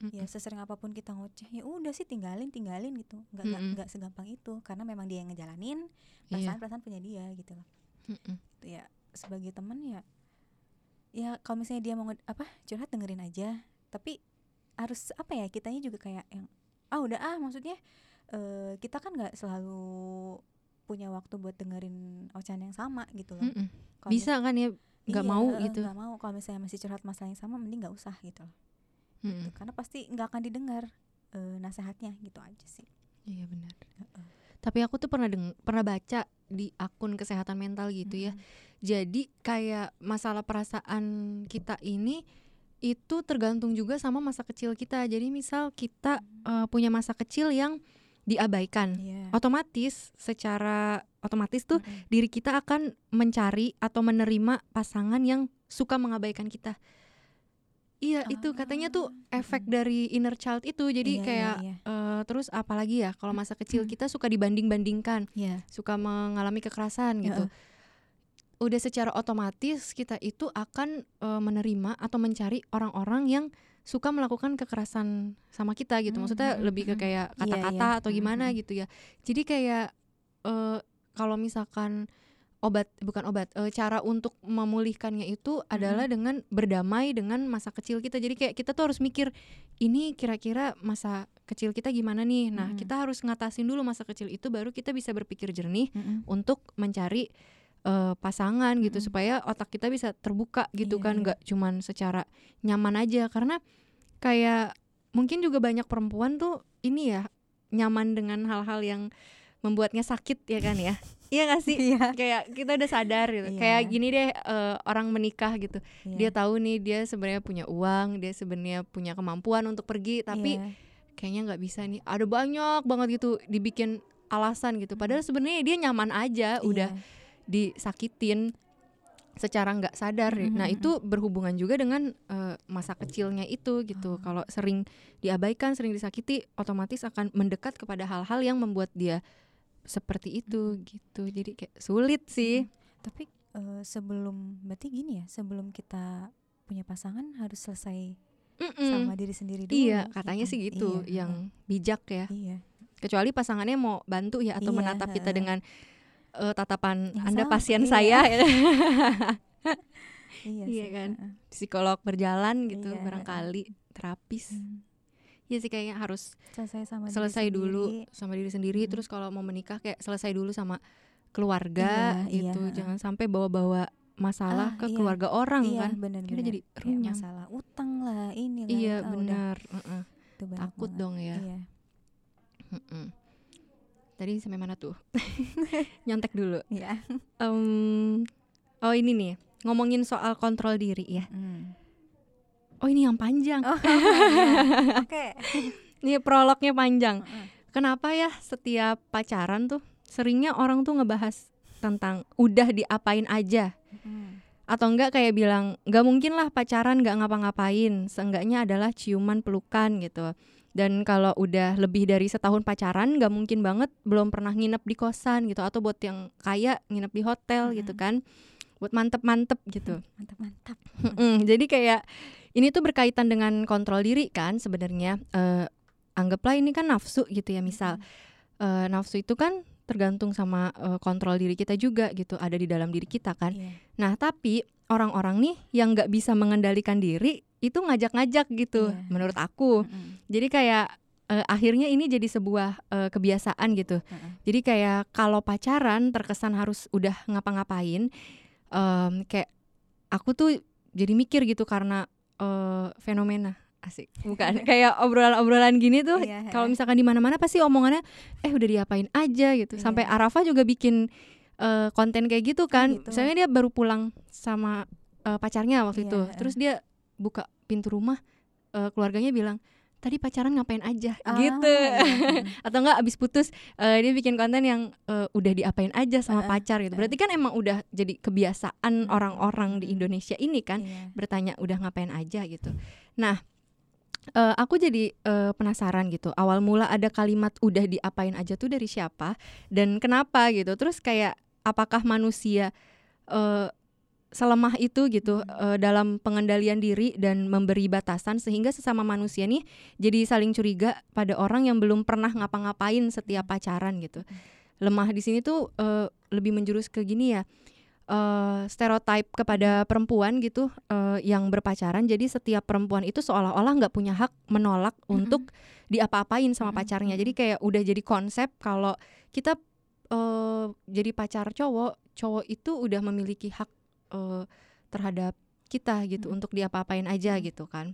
Mm-mm. Ya sesering apa pun kita ngoceh, ya udah sih tinggalin, tinggalin gitu. Nggak nggak nggak segampang itu karena memang dia yang ngejalanin, Iya. perasaan-perasaan punya dia gitu loh. Mm-mm. Itu ya sebagai teman ya ya kalau misalnya dia mau apa curhat dengerin aja tapi harus apa ya kitanya juga kayak yang ah udah ah maksudnya eh, kita kan nggak selalu punya waktu buat dengerin ocehan yang sama gitu loh. Kalau mis- bisa kan ya? Nggak iya, mau gitu. nggak mau. Kalau misalnya masih curhat masalah yang sama mending nggak usah gitu loh. Mm-mm. karena pasti nggak akan didengar eh, nasehatnya gitu aja sih. Iya benar. Heeh. tapi aku tuh pernah deng pernah baca di akun kesehatan mental gitu ya. Mm. jadi kayak masalah perasaan kita ini itu tergantung juga sama masa kecil kita. Jadi misal kita eh, punya masa kecil yang diabaikan Iya. otomatis secara otomatis tuh Mm-mm. diri kita akan mencari atau menerima pasangan yang suka mengabaikan kita. Iya, itu katanya tuh Ah, efek mm-mm. dari inner child itu. Jadi Iya, iya, kayak iya. eh, terus apalagi ya kalau masa kecil kita suka dibanding-bandingkan, Iya. suka mengalami kekerasan gitu. Udah secara otomatis kita itu akan eh, menerima atau mencari orang-orang yang suka melakukan kekerasan sama kita gitu. Maksudnya Mhm, lebih ke mhm. kayak Iya, kata-kata iya. atau gimana Mhm. gitu ya. Jadi kayak eh, kalau misalkan obat bukan obat eh, cara untuk memulihkannya itu adalah dengan berdamai dengan masa kecil kita. Jadi kayak kita tuh harus mikir ini kira-kira masa kecil kita gimana nih. Nah, Mhm. kita harus ngatasin dulu masa kecil itu baru kita bisa berpikir jernih Mm-mm. untuk mencari eh, pasangan gitu Mm-mm. supaya otak kita bisa terbuka gitu Iya, kan nggak cuman secara nyaman aja karena kayak mungkin juga banyak perempuan tuh ini ya nyaman dengan hal-hal yang membuatnya sakit ya kan ya iya gak sih Iya. kayak kita udah sadar gitu Iya. kayak gini deh eh, orang menikah gitu Iya. dia tahu nih dia sebenarnya punya uang dia sebenarnya punya kemampuan untuk pergi tapi Iya. kayaknya nggak bisa nih ada banyak banget gitu dibikin alasan gitu padahal sebenarnya dia nyaman aja udah Iya. Disakitin secara nggak sadar ya. Mhm, Nah mhm. itu berhubungan juga dengan eh, masa kecilnya itu gitu. Oh. Kalau sering diabaikan, sering disakiti, otomatis akan mendekat kepada hal-hal yang membuat dia seperti itu gitu. Jadi kayak sulit sih. Tapi eh, sebelum berarti gini ya, sebelum kita punya pasangan harus selesai Mm-mm. sama diri sendiri dulu. Iya, katanya gitu. sih gitu, Iya, yang bijak ya. Iya. Kecuali pasangannya mau bantu ya atau Iya, menatap kita dengan eh, tatapan Yang Anda sama, pasien iya. saya ya. Iya, Iya kan? psikolog berjalan gitu Iya, barangkali terapis. Hmm. Iya sih kayaknya harus Selesai sama diri selesai dulu sendiri. sama diri sendiri Mm. terus kalau mau menikah kayak selesai dulu sama keluarga Iya, gitu iya, jangan sampai bawa-bawa masalah Ah, ke iya. keluarga orang iya, kan bener, bener. jadi runyam masalah utang lah, ini lah. iya ah, udah, benar itu banyak takut banget. dong ya Iya. Heeh. Tadi sampai mana tuh nyontek dulu Iya. Em, oh ini nih ngomongin soal kontrol diri ya Hmm. oh ini yang panjang Oh. Oke. ini prolognya panjang kenapa ya setiap pacaran tuh seringnya orang tuh ngebahas tentang udah diapain aja Hmm. atau enggak kayak bilang nggak mungkin lah pacaran nggak ngapa-ngapain seenggaknya adalah ciuman pelukan gitu dan kalau udah lebih dari setahun pacaran nggak mungkin banget belum pernah nginep di kosan gitu. Atau buat yang kaya nginep di hotel gitu kan. Buat mantep-mantep gitu. Mantap, mantap. Mm, jadi kayak ini tuh berkaitan dengan kontrol diri kan sebenarnya. Eh, anggaplah ini kan nafsu gitu ya misal. Eh, nafsu itu kan tergantung sama eh, kontrol diri kita juga gitu. Ada di dalam diri kita kan. Iya. Nah, tapi orang-orang nih yang nggak bisa mengendalikan diri itu ngajak-ngajak gitu, Iya. menurut aku. Mm-mm. Jadi kayak eh, akhirnya ini jadi sebuah eh, kebiasaan gitu. Heeh. Jadi kayak kalau pacaran terkesan harus udah ngapa-ngapain, em, kayak aku tuh jadi mikir gitu karena eh, fenomena asik bukan kayak obrolan-obrolan gini tuh Iya, kalau misalkan di mana-mana pasti omongannya eh udah diapain aja gitu Iya. sampai Arafa juga bikin eh, konten kayak gitu kan gitu. misalnya dia baru pulang sama eh, pacarnya waktu Iya, itu heeh. terus dia buka pintu rumah eh, keluarganya bilang tadi pacaran ngapain aja Ah, gitu iya, heeh. atau enggak abis putus eh, dia bikin konten yang eh, udah diapain aja sama Heeh, pacar gitu berarti kan emang udah jadi kebiasaan Mm, orang-orang di mm. Indonesia ini kan Iya. bertanya udah ngapain aja gitu. Nah, eh, aku jadi eh, penasaran gitu. Awal mula ada kalimat udah diapain aja tuh dari siapa dan kenapa gitu. Terus kayak apakah manusia eh, selemah itu gitu eh, dalam pengendalian diri dan memberi batasan sehingga sesama manusia nih jadi saling curiga pada orang yang belum pernah ngapa-ngapain setiap pacaran gitu. Lemah di sini tuh eh, lebih menjurus ke gini ya. eh, stereotype kepada perempuan gitu eh, yang berpacaran. Jadi setiap perempuan itu seolah-olah nggak punya hak menolak untuk diapa-apain sama Mm-mm. pacarnya. Jadi kayak udah jadi konsep kalau kita eh, jadi pacar cowok, cowok itu udah memiliki hak eh, terhadap kita gitu Mm. untuk diapa-apain aja Mm. gitu kan.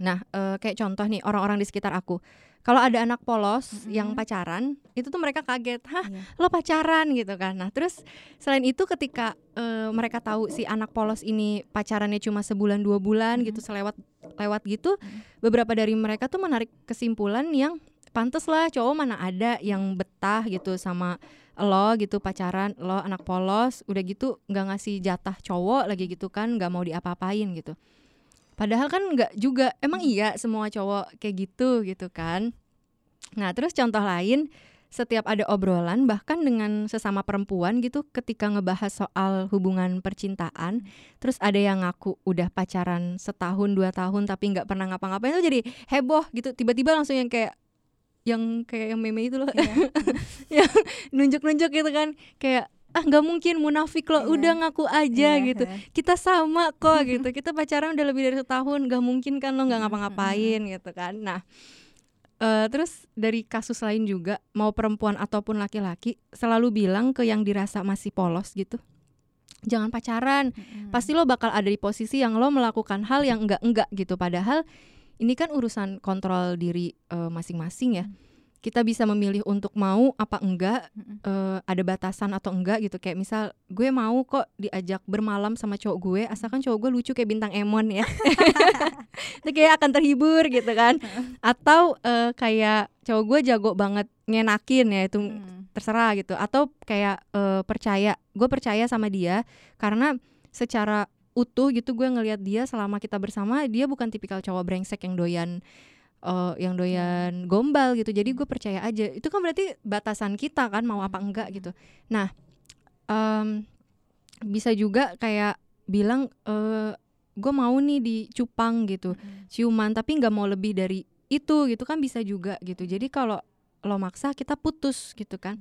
Nah, eh, kayak contoh nih orang-orang di sekitar aku. Kalau ada anak polos yang Mm-mm. pacaran, itu tuh mereka kaget, "Hah, Iya. lo pacaran?" gitu kan. Nah, terus selain itu ketika eh, mereka tahu si anak polos ini pacarannya cuma sebulan dua bulan Mm. gitu, selewat lewat gitu, Mm. beberapa dari mereka tuh menarik kesimpulan yang pantes lah cowok mana ada yang betah gitu sama lo gitu pacaran lo anak polos udah gitu nggak ngasih jatah cowok lagi gitu kan nggak mau diapa-apain gitu. Padahal kan nggak juga emang iya semua cowok kayak gitu gitu kan. Nah terus contoh lain setiap ada obrolan bahkan dengan sesama perempuan gitu ketika ngebahas soal hubungan percintaan terus ada yang ngaku udah pacaran setahun dua tahun tapi nggak pernah ngapa-ngapain tuh jadi heboh gitu tiba-tiba langsung yang kayak yang kayak yang meme itu loh. Iya. nunjuk-nunjuk gitu kan. Kayak ah nggak mungkin munafik lo Iya. udah ngaku aja Iya, gitu. kita sama kok gitu. Kita pacaran udah lebih dari setahun. Nggak mungkin kan lo nggak ngapa-ngapain gitu kan. Nah eh, terus dari kasus lain juga mau perempuan ataupun laki-laki selalu bilang ke yang dirasa masih polos gitu jangan pacaran. Mm-mm. pasti lo bakal ada di posisi yang lo melakukan hal yang enggak enggak gitu. Padahal ini kan urusan kontrol diri eh, masing-masing ya Hmm. kita bisa memilih untuk mau apa enggak Mm-mm. eh, ada batasan atau enggak gitu kayak misal gue mau kok diajak bermalam sama cowok gue asalkan cowok gue lucu kayak bintang Emon ya itu kayak akan terhibur gitu kan atau eh, kayak cowok gue jago banget ngenakin ya itu Mm. terserah gitu atau kayak eh, percaya gue percaya sama dia karena secara utuh gitu gue ngelihat dia selama kita bersama dia bukan tipikal cowok brengsek yang doyan eh, yang doyan gombal gitu. Jadi gue percaya aja. Itu kan berarti batasan kita kan mau apa enggak gitu. Nah em, bisa juga kayak bilang eh, gue mau nih dicupang gitu. Ciuman tapi nggak mau lebih dari itu gitu kan bisa juga gitu. Jadi kalau lo maksa kita putus gitu kan.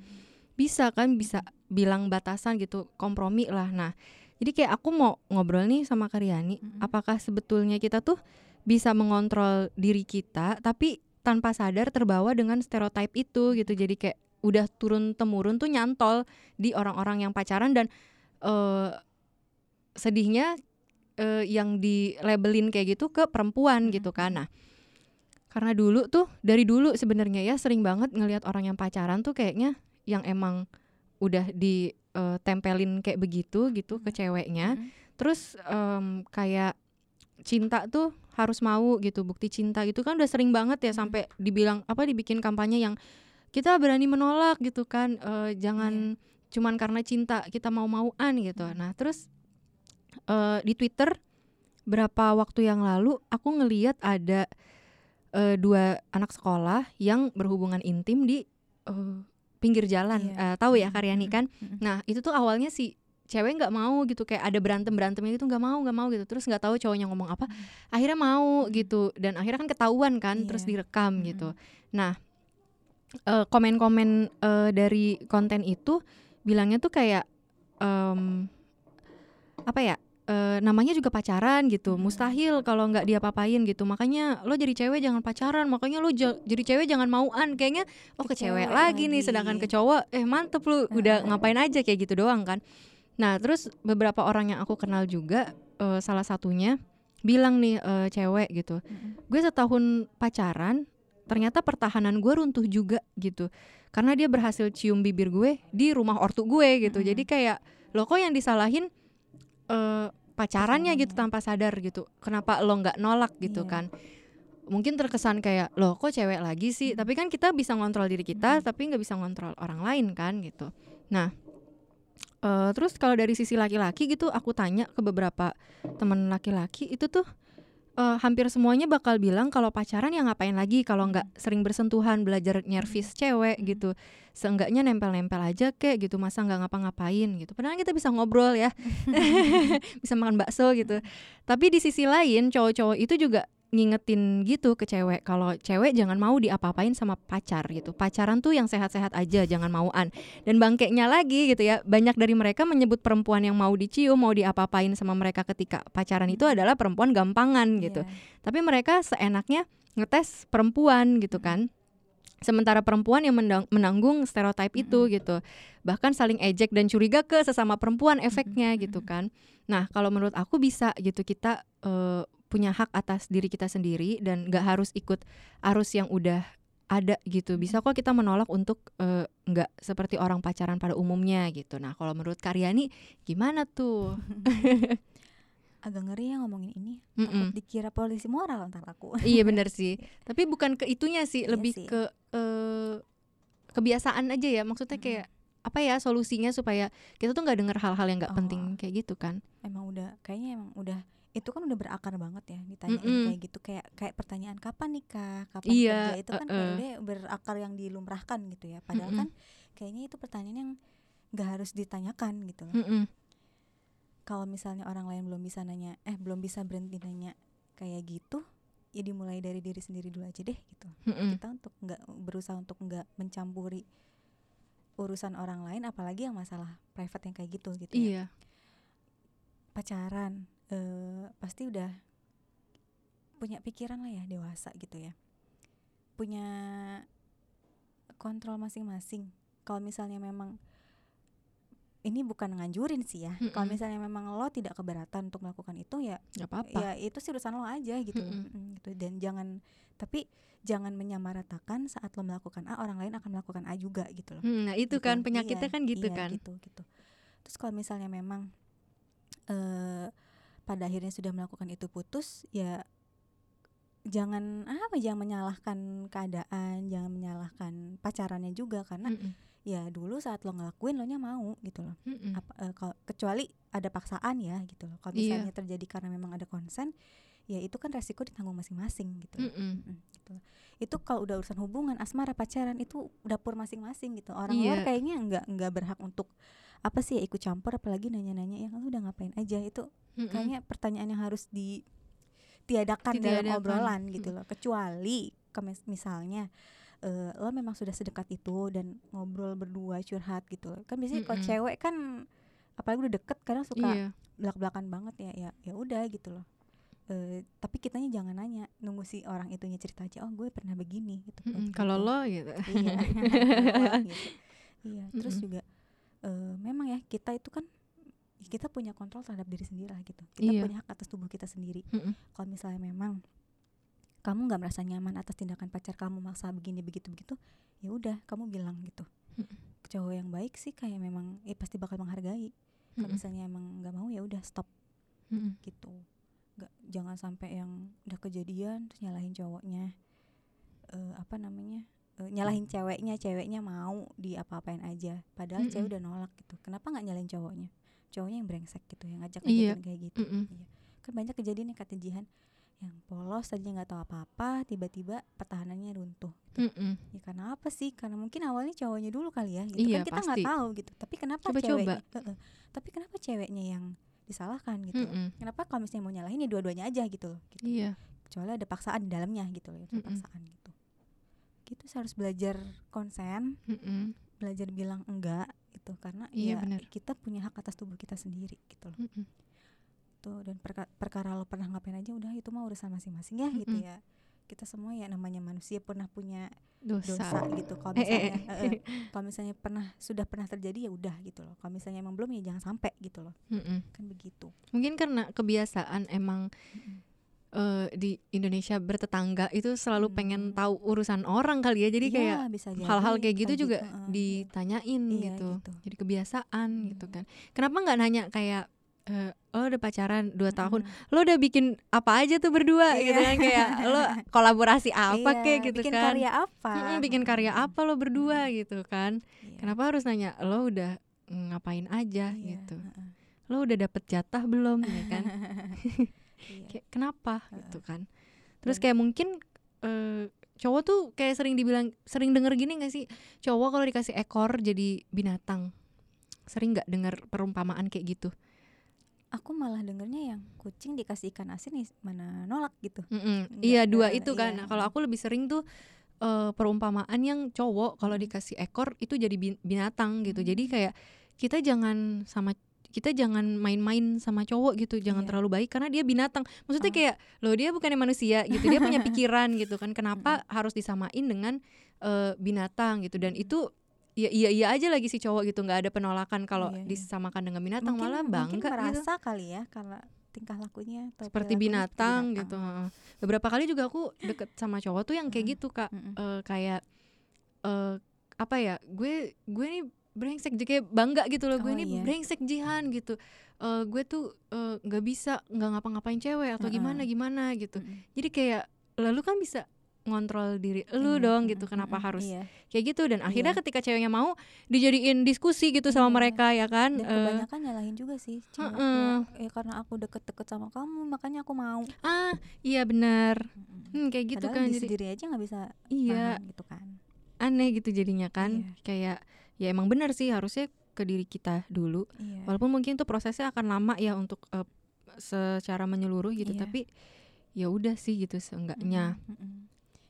Bisa kan bisa bilang batasan gitu kompromi lah. Nah jadi kayak aku mau ngobrol nih sama Karyani Mm-mm. apakah sebetulnya kita tuh bisa mengontrol diri kita tapi tanpa sadar terbawa dengan stereotype itu gitu jadi kayak udah turun temurun tuh nyantol di orang-orang yang pacaran dan eh sedihnya eh, yang di labelin kayak gitu ke perempuan Mm-mm. gitu kan nah karena dulu tuh dari dulu sebenarnya ya sering banget ngelihat orang yang pacaran tuh kayaknya yang emang udah ditempelin kayak begitu gitu ke ceweknya Mm-mm. terus em, kayak cinta tuh harus mau gitu bukti cinta gitu kan udah sering banget ya Mhm. sampai dibilang apa dibikin kampanye yang kita berani menolak gitu kan eh, jangan cuman karena cinta kita mau mauan gitu Mhm. nah terus eh, di Twitter berapa waktu yang lalu aku ngeliat ada eh, dua anak sekolah yang berhubungan intim di eh, pinggir jalan Iya. Eh, tahu ya Karyani kan. Nah itu tuh awalnya si cewek nggak mau gitu kayak ada berantem berantemnya gitu nggak mau nggak mau gitu. Terus nggak tahu cowoknya ngomong apa akhirnya mau gitu. Dan akhirnya kan ketahuan kan terus Iya. direkam gitu. Nah eh, komen-komen eh, dari konten itu bilangnya tuh kayak em, apa ya eh, namanya juga pacaran gitu. Mm-mm. mustahil kalau nggak diapa-apain gitu. Makanya lo jadi cewek jangan pacaran. Makanya lo ja- jadi cewek jangan mauan. Kayaknya oh ke, Ke cewek cewek lagi nih lagi. sedangkan ke cowok eh mantep lu. Udah ngapain aja kayak gitu doang kan. Nah terus beberapa orang yang aku kenal juga eh, salah satunya bilang nih eh, cewek gitu Mm-mm. gue setahun pacaran ternyata pertahanan gue runtuh juga gitu. Karena dia berhasil cium bibir gue di rumah ortu gue gitu. Mm-mm. jadi kayak lo kok yang disalahin eh, pacarannya gitu Pasangannya. tanpa sadar gitu kenapa lo nggak nolak gitu Iya. kan mungkin terkesan kayak lo kok cewek lagi sih Mm. tapi kan kita bisa ngontrol diri kita Mm. tapi nggak bisa ngontrol orang lain kan gitu nah eh, terus kalau dari sisi laki-laki gitu aku tanya ke beberapa teman laki-laki itu tuh eh, hampir semuanya bakal bilang kalau pacaran ya ngapain lagi kalau nggak sering bersentuhan belajar nyervis cewek Hmm. gitu. Seenggaknya nempel-nempel aja kek gitu masa nggak ngapa-ngapain gitu. Padahal kita bisa ngobrol ya bisa makan bakso gitu. Tapi di sisi lain cowok-cowok itu juga ngingetin gitu ke cewek kalau cewek jangan mau diapa-apain sama pacar gitu. Pacaran tuh yang sehat-sehat aja jangan mauan. Dan bangkeknya lagi gitu ya banyak dari mereka menyebut perempuan yang mau dicium mau diapa-apain sama mereka ketika pacaran itu adalah perempuan gampangan gitu. Iya. tapi mereka seenaknya ngetes perempuan gitu kan. Sementara perempuan yang menanggung stereotip itu gitu. Bahkan saling ejek dan curiga ke sesama perempuan efeknya gitu kan. Nah kalau menurut aku bisa gitu kita eh, punya hak atas diri kita sendiri dan nggak harus ikut arus yang udah ada gitu. Bisa kok kita menolak untuk eh, nggak seperti orang pacaran pada umumnya gitu. Nah kalau menurut Karyani gimana tuh? Agak ngeri ya ngomongin ini. Mm-mm. takut dikira polisi moral ntar aku iya benar sih. Tapi bukan ke itunya sih Iya lebih sih. ke eh, kebiasaan aja ya. Maksudnya kayak apa ya solusinya supaya kita tuh nggak denger hal-hal yang nggak Oh. penting kayak gitu kan. Emang udah kayaknya emang udah itu kan udah berakar banget ya ditanyain Mm-mm. kayak gitu kayak kayak pertanyaan kapan nikah kapan Iya, kerja itu kan kayak uh-uh. udah berakar yang dilumrahkan gitu ya padahal Mm-mm. kan kayaknya itu pertanyaan yang nggak harus ditanyakan gitu loh Mm-mm. kalau misalnya orang lain belum bisa nanya eh belum bisa berhenti nanya kayak gitu ya dimulai dari diri sendiri dulu aja deh gitu Mm-mm. kita untuk nggak berusaha untuk nggak mencampuri urusan orang lain apalagi yang masalah private yang kayak gitu gitu ya iya pacaran eh, pasti udah punya pikiran lah ya dewasa gitu ya. Punya kontrol masing-masing. Kalau misalnya memang ini bukan nganjurin sih ya. Kalau misalnya memang lo tidak keberatan untuk melakukan itu ya apa-apa. ya itu sih urusan lo aja gitu. Mm, gitu. Dan jangan tapi jangan menyamaratakan saat lo melakukan A orang lain akan melakukan A juga gitu loh. Hmm, nah itu gitu. kan penyakitnya Iya, kan gitu iya, kan. gitu gitu. Terus kalau misalnya memang eh pada akhirnya sudah melakukan itu putus ya jangan apa jangan menyalahkan keadaan jangan menyalahkan pacarannya juga karena Mm-mm. ya dulu saat lo ngelakuin lo nya mau gitu loh Mm-mm. apa eh, kalau kecuali ada paksaan ya gitu loh kalau Iya. misalnya terjadi karena memang ada konsen ya itu kan resiko ditanggung masing-masing gitu loh. Mm-mm. Mm, gitu loh. itu kalau udah urusan hubungan asmara pacaran itu dapur masing-masing gitu orang Iya. luar kayaknya nggak nggak berhak untuk apa sih ya ikut campur apalagi nanya-nanya ya lu udah ngapain aja itu Mm-mm. kayaknya pertanyaan yang harus ditiadakan dalam Ditiadakan. obrolan gitu loh kecuali kemis- misalnya eh, lo memang sudah sedekat itu dan ngobrol berdua curhat gitu loh. kan biasanya kalau Mm-mm. cewek kan apalagi udah deket kadang suka iya belak-belakan banget ya ya ya udah gitu loh Eh, tapi kitanya jangan nanya nunggu si orang itunya cerita aja oh gue pernah begini gitu Mm-mm. Gitu. kalau lo gitu iya Kalau lo gitu. iya terus Mm-mm. juga eh, memang ya kita itu kan kita punya kontrol terhadap diri sendiri lah gitu kita Iya. punya hak atas tubuh kita sendiri Mm-mm. kalau misalnya memang kamu nggak merasa nyaman atas tindakan pacar kamu maksa begini begitu begitu ya udah kamu bilang gitu Mm-mm. cowok yang baik sih kayak memang eh pasti bakal menghargai kalau Mm-mm. misalnya emang nggak mau ya udah stop Mm-mm. gitu nggak jangan sampai yang udah kejadian terus nyalahin cowoknya Eh apa namanya Eh, nyalahin ceweknya ceweknya mau di apa-apain aja padahal cewek Mm-mm. udah nolak gitu kenapa nggak nyalahin cowoknya cowoknya yang brengsek gitu yang ngajak Iya. kayak gitu Mm-mm. iya kan banyak kejadian yang kata Jihan yang polos tadinya nggak tahu apa-apa tiba-tiba pertahanannya runtuh Mm-mm. ya karena apa sih karena mungkin awalnya cowoknya dulu kali ya gitu Iya, kan kita nggak tahu gitu tapi kenapa Coba-coba. ceweknya Heeh. tapi kenapa ceweknya yang disalahkan gitu loh. Mm-mm. kenapa kalau misalnya mau nyalahin ya dua-duanya aja gitu loh gitu. iya kecuali ada paksaan di dalamnya gitu loh ada Mm-mm. paksaan gitu gitu saya harus belajar konsen Mm-mm. belajar bilang enggak gitu karena Iya, ya benar. kita punya hak atas tubuh kita sendiri gitu loh Mm-mm. tuh dan perka- perkara lo pernah ngapain aja udah itu mah urusan masing-masing ya gitu Mm-mm. ya kita semua ya namanya manusia pernah punya dosa, dosa gitu kalau Eh, eh, misalnya eh. eh, eh, kalau misalnya pernah sudah pernah terjadi ya udah gitu loh kalau misalnya emang belum ya jangan sampai gitu loh Mm-mm. kan begitu mungkin karena kebiasaan emang Mm-mm. Eh, di Indonesia bertetangga itu selalu pengen Hmm. tahu urusan orang kali ya jadi Iya, kayak hal-hal kayak gitu juga iya. ditanyain Iya, gitu. gitu. jadi kebiasaan gitu Hmm. kan kenapa nggak nanya kayak eh, lo udah pacaran dua tahun Mm-mm. lo udah bikin apa aja tuh berdua Iya. gitu kan kayak lo kolaborasi apa Iya, kek gitu bikin kan karya apa Mm-mm, bikin karya apa lo berdua gitu kan Iya. kenapa harus nanya lo udah ngapain aja Iya, gitu lo udah dapet jatah belum ya kan Iya. kayak kenapa Heeh. gitu kan terus kayak mungkin eh, cowok tuh kayak sering dibilang sering denger gini gak sih cowok kalau dikasih ekor jadi binatang sering nggak denger perumpamaan kayak gitu aku malah dengernya yang kucing dikasih ikan asin nih mana nolak gitu Mm-mm. Nggak- Iya dua itu kan. iya. Nah, Kalau aku lebih sering tuh eh, perumpamaan yang cowok kalau dikasih ekor itu jadi bin- binatang gitu. Jadi Hmm. kayak kita jangan sama kita jangan main-main sama cowok gitu, jangan Iya. terlalu baik karena dia binatang. Maksudnya Ah. kayak loh dia bukannya manusia gitu, dia punya pikiran gitu kan. Kenapa harus disamain dengan eh, binatang gitu? Dan Hmm. itu ya iya iya aja lagi si cowok gitu, nggak ada penolakan kalau Iya, iya. disamakan dengan binatang mungkin, malah mungkin bangga gitu. merasa kali ya karena tingkah lakunya atau Seperti binatang binatang. gitu. heeh. Beberapa kali juga aku deket sama cowok tuh yang kayak Mm. gitu kak. Mm-mm. eh, kayak eh apa ya gue gue nih brengsek jadi kayak bangga gitu loh gue Oh, ini iya. brengsek jihan gitu Eh, gue tuh eh, nggak bisa nggak ngapa-ngapain cewek atau gimana gimana gitu Mm-mm. jadi kayak lalu kan bisa ngontrol diri lu Iya, dong mm-mm, gitu kenapa mm-mm, harus iya. kayak gitu dan akhirnya Iya. ketika ceweknya mau dijadiin diskusi gitu sama Iya. mereka ya kan dan Eh, kebanyakan nyalahin juga sih cewek Heeh. ya karena aku deket-deket sama kamu makanya aku mau ah iya benar hmm, kayak gitu Padahal kan di jadi sendiri aja nggak bisa iya nahan gitu kan aneh gitu jadinya kan Iya. kayak ya emang benar sih harusnya ke diri kita dulu iya walaupun mungkin tuh prosesnya akan lama ya untuk eh, secara menyeluruh gitu Iya. tapi ya udah sih gitu seenggaknya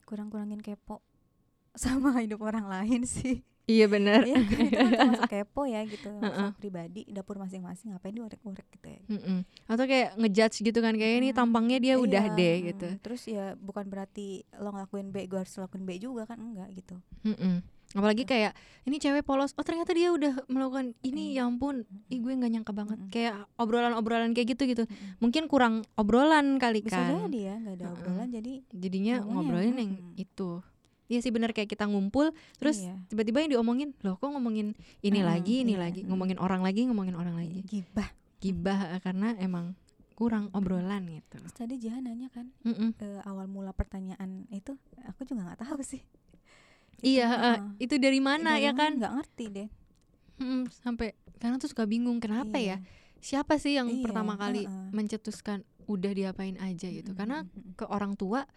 kurang-kurangin kepo sama hidup orang lain sih iya benar Iya, kan itu kan termasuk kepo ya gitu Heeh. urusan pribadi dapur masing-masing ngapain diorek-orek gitu ya Mm-mm. atau kayak ngejudge gitu kan kayak ini Mm. tampangnya dia udah Iya, deh mm. gitu terus ya bukan berarti lo ngelakuin B gue harus lakuin B juga kan enggak gitu Mm-mm. Apalagi kayak ini cewek polos. Oh ternyata dia udah melakukan ini Iya. ya ampun ih gue nggak nyangka banget. Kayak obrolan-obrolan kayak gitu gitu. Mungkin kurang obrolan kali bisa kan. jadi ya nggak ada obrolan jadi jadinya ngobrolin yang mm-mm. itu. Iya sih benar kayak kita ngumpul terus iya. tiba-tiba yang diomongin loh kok ngomongin ini Mm, lagi ini iya, lagi mm. ngomongin orang lagi ngomongin orang lagi. Gibah. Gibah karena emang kurang obrolan gitu. Terus tadi Jihan nanya kan eh, awal mula pertanyaan itu aku juga nggak tahu sih iya Itu, heeh. itu dari mana Dari ya kan nggak ngerti deh Mm, sampai karena tuh suka bingung kenapa ya Iya. siapa sih yang Iya, pertama kali heeh. mencetuskan udah diapain aja gitu Mm-mm, karena mm-mm. ke orang tua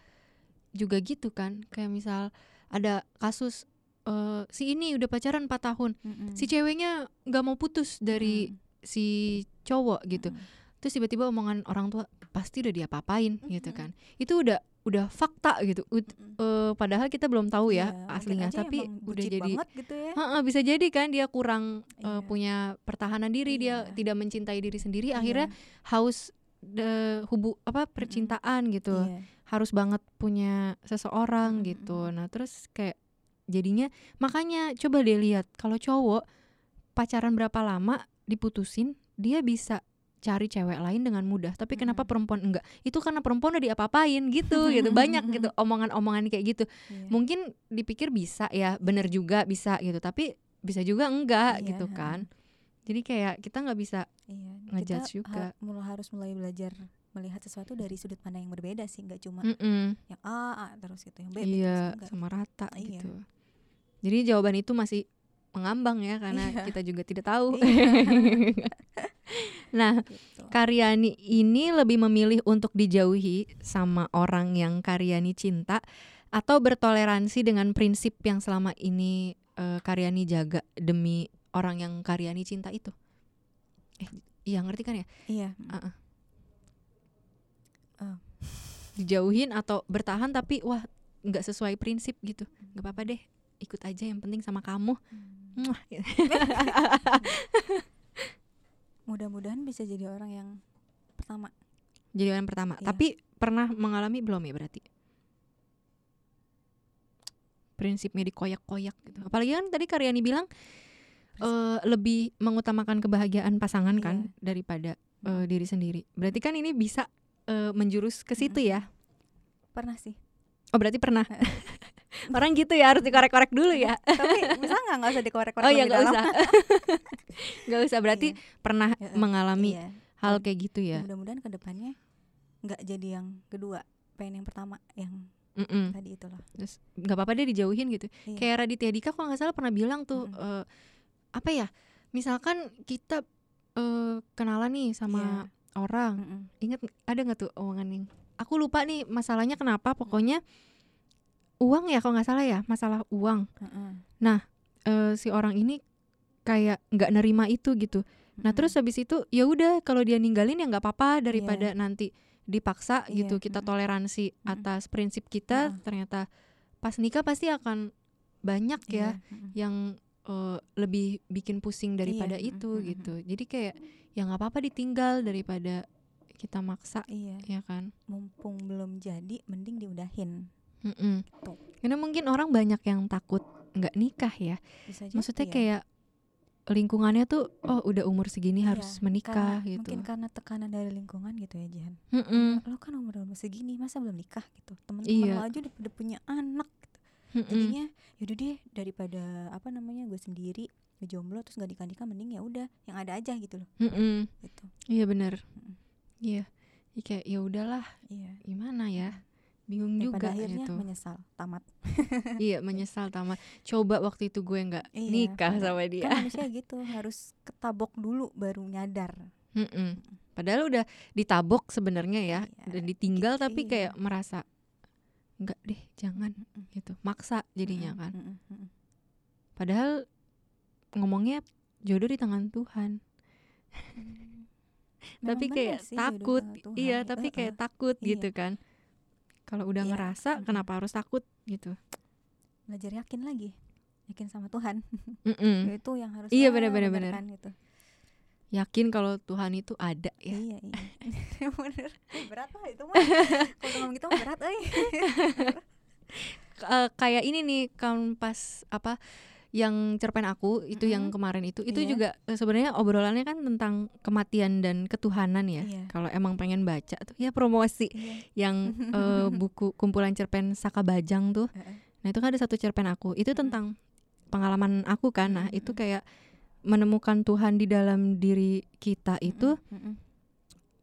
juga gitu kan kayak misal ada kasus eh, si ini udah pacaran 4 tahun Mm-mm. si ceweknya nggak mau putus dari Mm. si cowok gitu Mm-mm. terus tiba-tiba omongan orang tua pasti udah diapa-apain gitu Mm-mm. kan itu udah udah fakta gitu eh, padahal kita belum tahu ya mungkin aslinya tapi udah jadi gitu ya Heeh, bisa jadi kan dia kurang eh, Iya. punya pertahanan diri dia Iya. tidak mencintai diri sendiri Iya. akhirnya haus de, hubu apa percintaan gitu Iya. harus banget punya seseorang Mm-mm, gitu nah terus kayak jadinya makanya coba deh lihat kalau cowok pacaran berapa lama diputusin dia bisa cari cewek lain dengan mudah tapi kenapa Mm-mm. perempuan enggak itu karena perempuan udah diapa-apain gitu gitu banyak gitu omongan-omongan kayak gitu Iya. mungkin dipikir bisa ya bener juga bisa gitu tapi bisa juga enggak Iya, gitu kan jadi kayak kita nggak bisa Iya, ngejudge kita juga. ha- mulai harus mulai belajar melihat sesuatu dari sudut pandang yang berbeda sih, nggak cuma Mm-mm. yang A, A terus gitu, yang B, B terus iya sama rata Iya. gitu jadi jawaban itu masih mengambang ya karena Iya. kita juga tidak tahu Iya. nah gitu. Karyani ini lebih memilih untuk dijauhi sama orang yang Karyani cinta atau bertoleransi dengan prinsip yang selama ini eh, Karyani jaga demi orang yang Karyani cinta itu. Eh, iya ngerti kan ya? Iya. Ah, ah. Oh. Dijauhin atau bertahan tapi wah nggak sesuai prinsip gitu. nggak apa-apa deh, ikut aja yang penting sama kamu. Hmm. Mudah-mudahan bisa jadi orang yang pertama. Jadi orang pertama. Iya. Tapi pernah mengalami belum ya berarti? Prinsipnya dikoyak-koyak gitu. Apalagi kan tadi Karyani bilang eh, lebih mengutamakan kebahagiaan pasangan kan daripada eh, diri sendiri. Berarti kan ini bisa eh, menjurus ke situ ya. Pernah sih. Oh berarti pernah. Orang gitu ya harus dikorek-korek dulu ya. Tapi bisa nggak nggak usah dikorek-korek Oh iya nggak usah. Nggak usah berarti Iya. pernah mengalami Iya. hal kayak gitu ya. Mudah-mudahan ke depannya nggak jadi yang kedua, pengen yang pertama, yang Mm-mm. tadi itu loh. Terus nggak apa-apa deh dijauhin gitu. Iya. Kayak Raditya Dika kalau nggak salah pernah bilang tuh Mm-mm. eh, apa ya? Misalkan kita eh, kenalan nih sama orang, Mm-mm. ingat ada nggak tuh omongan yang aku lupa nih masalahnya kenapa? Pokoknya uang ya kalau nggak salah ya masalah uang. Heeh. Eh, si orang ini kayak nggak nerima itu gitu. Nah terus habis itu ya udah kalau dia ninggalin ya nggak apa-apa daripada Iya. nanti dipaksa Iya, gitu kita toleransi Mm-mm. atas prinsip kita Heeh. ternyata pas nikah pasti akan banyak ya Iya, mm-mm. yang eh, lebih bikin pusing daripada Iya, itu gitu jadi kayak ya nggak apa-apa ditinggal daripada kita maksa iya ya kan mumpung belum jadi mending diudahin Mm-mm. Tuh. karena mungkin orang banyak yang takut nggak nikah ya bisa jadi maksudnya ya. kayak lingkungannya tuh oh udah umur segini Iya, harus menikah karena- gitu mungkin karena tekanan dari lingkungan gitu ya Jihan Mm-mm. lo kan umur umur segini masa belum nikah gitu temen-temen Iya. lo aja udah, udah punya anak gitu. Mm-mm. jadinya yaudah deh daripada apa namanya gue sendiri gue jomblo terus gak nikah nikah mending ya udah yang ada aja gitu loh Mm-mm. gitu Iya benar. Iya. Ya, kayak ya udahlah, iya gimana ya? Bingung Dan juga pada akhirnya gitu. menyesal tamat iya, menyesal tamat. Coba waktu itu gue nggak Iya, nikah sama dia. kan manusia gitu harus ketabok dulu baru nyadar Mm-mm. Padahal udah ditabok sebenarnya ya, Iya, dan ditinggal tapi iya. kayak merasa nggak deh, jangan Mm-mm. gitu. Maksa jadinya Mm-mm, kan. mm-mm. Padahal ngomongnya jodoh di tangan Tuhan. tapi Memang kayak sih, takut. Tuhan. Iya, tapi Eh, kayak eh. takut Iya. gitu kan. Kalau udah Iya, ngerasa kenapa harus takut gitu. belajar yakin lagi yakin sama Tuhan Mm-mm. itu yang harus Iya, ah, benar, benar, bener benar. kan, gitu. yakin kalau Tuhan itu ada ya. iya iya bener Eh, berat lah itu mah kalau ngomong gitu berat eh Eh, kayak ini nih kan pas apa yang cerpen aku itu yang Mm-mm. kemarin itu itu Iya. juga eh, sebenarnya obrolannya kan tentang kematian dan ketuhanan ya. Iya. Kalau emang pengen baca tuh ya promosi iya yang eh, buku kumpulan cerpen Saka Bajang tuh. Nah, itu kan ada satu cerpen aku. Itu tentang pengalaman aku kan. Nah, itu kayak menemukan Tuhan di dalam diri kita itu mm-mm.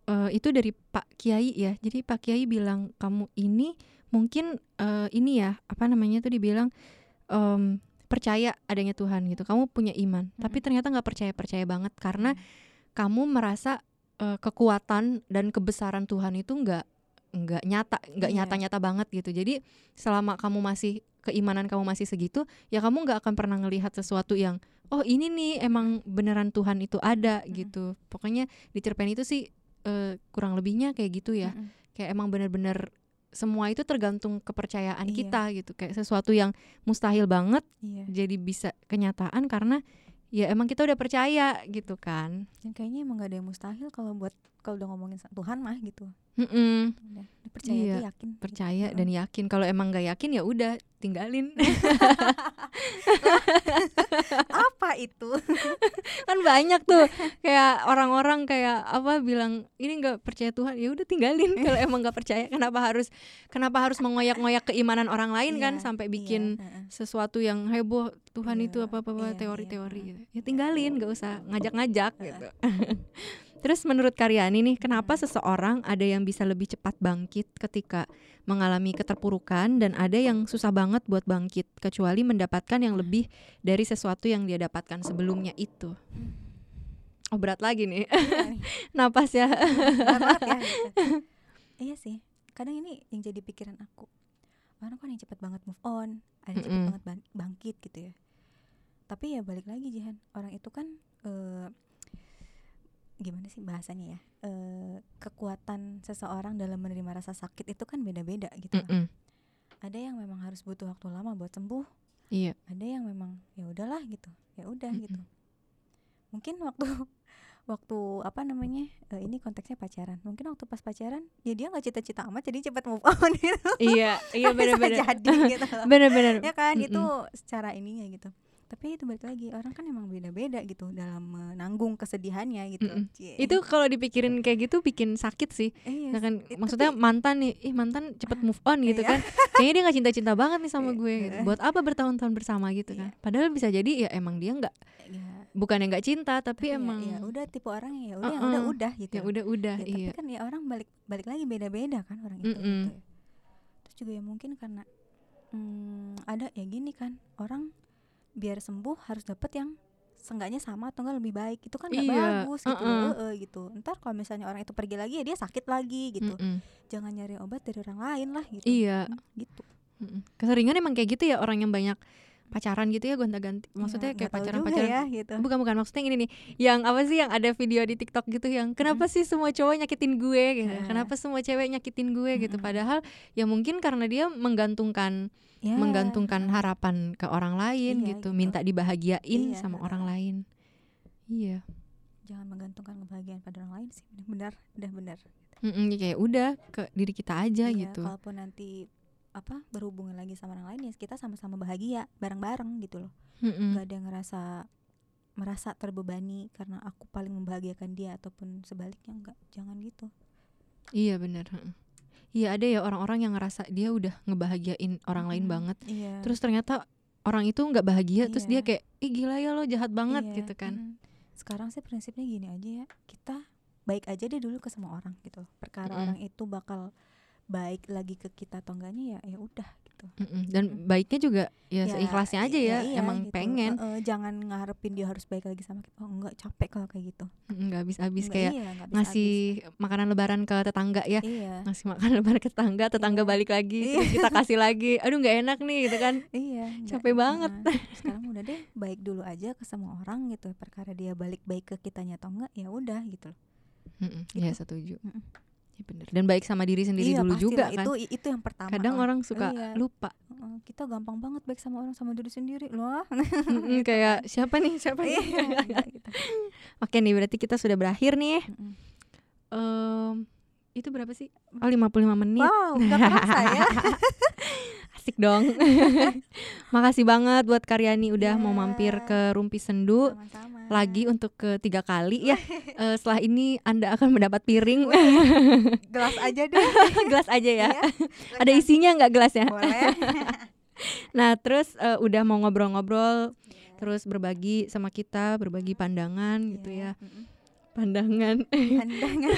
eh, itu dari Pak Kiai ya. Jadi Pak Kiai bilang kamu ini mungkin eh, ini ya apa namanya tuh dibilang em, percaya adanya Tuhan gitu. Kamu punya iman, tapi Mm-mm. ternyata nggak percaya percaya banget karena kamu merasa eh, kekuatan dan kebesaran Tuhan itu nggak nggak nyata nggak Iya. nyata nyata banget gitu. Jadi selama kamu masih keimanan kamu masih segitu, ya kamu nggak akan pernah ngelihat sesuatu yang oh ini nih emang beneran Tuhan itu ada Mm-mm. gitu. Pokoknya di cerpen itu sih eh, kurang lebihnya kayak gitu ya. Mm-mm. Kayak emang bener-bener semua itu tergantung kepercayaan Iya. kita gitu. Kayak sesuatu yang mustahil banget iya jadi bisa kenyataan karena ya emang kita udah percaya gitu kan. dan kayaknya emang gak ada yang mustahil kalau buat kalau udah ngomongin Tuhan mah gitu Mm-mm. udah, udah percaya Iya, yakin gitu. Percaya dan yakin. Kalau emang nggak yakin ya udah tinggalin. apa itu kan banyak tuh kayak orang-orang kayak apa bilang ini nggak percaya Tuhan ya udah tinggalin kalau emang nggak percaya kenapa harus kenapa harus mengoyak-ngoyak keimanan orang lain kan Iya, sampai iya, bikin heeh. sesuatu yang heboh Tuhan Iya, itu apa apa iya, iya, teori-teori heeh. gitu. ya tinggalin nggak usah ngajak-ngajak gitu terus menurut Karyani nih kenapa seseorang ada yang bisa lebih cepat bangkit ketika mengalami keterpurukan dan ada yang susah banget buat bangkit kecuali mendapatkan yang lebih dari sesuatu yang dia dapatkan sebelumnya itu? Oh berat lagi nih. Iya napas ya. Banget ya gitu. iya sih. Kadang ini yang jadi pikiran aku. Orang kan yang cepat banget move on ada yang cepat Mm-mm. banget ban- bangkit gitu ya. Tapi ya balik lagi Jihan. Orang itu kan eh, gimana sih bahasanya ya? Eh, kekuatan seseorang dalam menerima rasa sakit itu kan beda-beda gitu loh. Mm-mm. ada yang memang harus butuh waktu lama buat sembuh. Iya. Ada yang memang ya udahlah gitu. Ya udah Mm-mm. gitu. Mungkin waktu waktu apa namanya eh, ini konteksnya pacaran. Mungkin waktu pas pacaran ya dia nggak cita-cita amat jadi cepat move on gitu. Iya iya benar-benar jadi gitu. Benar-benar ya kan Mm-mm. itu secara ininya gitu tapi itu balik lagi orang kan emang beda-beda gitu dalam menanggung kesedihannya gitu Mm-mm. Cie. itu kalau dipikirin kayak gitu bikin sakit sih iya, Nah kan it- maksudnya tapi- mantan nih, ih mantan cepet move on gitu Iya. kan. Kayaknya dia nggak cinta-cinta banget nih sama Iya, gue gitu. iya. Buat apa bertahun-tahun bersama gitu kan. Iya. Padahal bisa jadi ya emang dia nggak ya, bukan yang nggak cinta tapi tapi ya- emang ya, udah tipe orang ya udah yang Uh-uh. udah udah gitu ya udah-udah Ya, tapi iya. kan ya orang balik balik lagi beda-beda kan orang itu Mm-mm. gitu ya. terus juga ya mungkin karena hmm, ada ya gini kan orang biar sembuh harus dapet yang seenggaknya sama atau enggak lebih baik itu kan nggak Iya, bagus gitu uh-uh. loh, eh, gitu ntar kalau misalnya orang itu pergi lagi ya dia sakit lagi gitu Mm-mm. jangan nyari obat dari orang lain lah gitu Iya. Hmm, gitu Mm-mm. Keseringan emang kayak gitu ya orang yang banyak pacaran gitu ya gonta-ganti. Maksudnya Ya, kayak pacaran-pacaran ya gitu. Bukan bukan maksudnya gini nih, yang apa sih yang ada video di TikTok gitu yang kenapa sih semua cowok nyakitin gue gitu. Heeh. Kenapa semua cewek nyakitin gue gitu. Mm-mm. Padahal ya mungkin karena dia menggantungkan Ya, menggantungkan harapan ke orang lain Iya, gitu, gitu. minta dibahagiain Iya, sama orang lain. Iya. jangan menggantungkan kebahagiaan pada orang lain sih benar udah benar Mm-mm, ya kayak udah ke diri kita aja Iya, gitu. kalaupun nanti apa berhubungan lagi sama orang lain ya kita sama-sama bahagia bareng-bareng gitu loh Mm-mm. nggak ada yang ngerasa merasa terbebani karena aku paling membahagiakan dia ataupun sebaliknya enggak jangan gitu Iya benar. heeh. Iya ada ya orang-orang yang ngerasa dia udah ngebahagiain orang lain Mm-mm. banget. iya Terus ternyata orang itu nggak bahagia, terus dia Iya. kayak ih gila ya lo jahat banget Iya, gitu kan. mm. sekarang sih prinsipnya gini aja ya kita baik aja deh dulu ke semua orang gitu loh perkara Mm-mm. orang itu bakal baik lagi ke kita atau enggaknya ya ya udah gitu Mm-mm. Dan baiknya juga ya, Ya, seikhlasnya aja ya, iya emang gitu. pengen Heeh, jangan ngarepin dia harus baik lagi sama kita oh enggak capek kalau kayak gitu nggak habis-habis Enggak, kayak iya, habis-habis. ngasih makanan lebaran ke tetangga ya. iya Ngasih makanan lebaran ke tetangga, tetangga Iya. balik lagi, Iya. terus kita kasih lagi. Aduh nggak enak nih gitu kan. Iya, Capek banget. heeh. Sekarang udah deh baik dulu aja ke semua orang gitu. Perkara dia balik baik ke kitanya atau enggak ya udah gitu. loh. Mm-mm. Gitu. Iya setuju. Mm-mm. Ya bener. Dan baik sama diri sendiri iya, dulu juga kan. Itu itu yang pertama. Kadang lah. orang suka Iya. lupa. Kita gampang banget baik sama orang sama diri sendiri loh. Mm-mm, kayak siapa nih siapa nih. Iya, gitu. Oke nih berarti kita sudah berakhir nih. Mm-mm. Em, itu berapa sih? Oh 55 menit. Wow, enggak kerasa ya. Asik dong. Makasih banget buat Karyani udah mau Iya. mampir ke Rumpi Sendu Sama-sama. lagi untuk ketiga kali ya. Eh, setelah ini Anda akan mendapat piring gelas aja deh. gelas aja ya. Iya. Ada isinya nggak gelasnya? Boleh. Nah terus eh, udah mau ngobrol-ngobrol, Iya. terus berbagi sama kita, berbagi pandangan gitu ya, Mm-mm. Pandangan. Pandangan.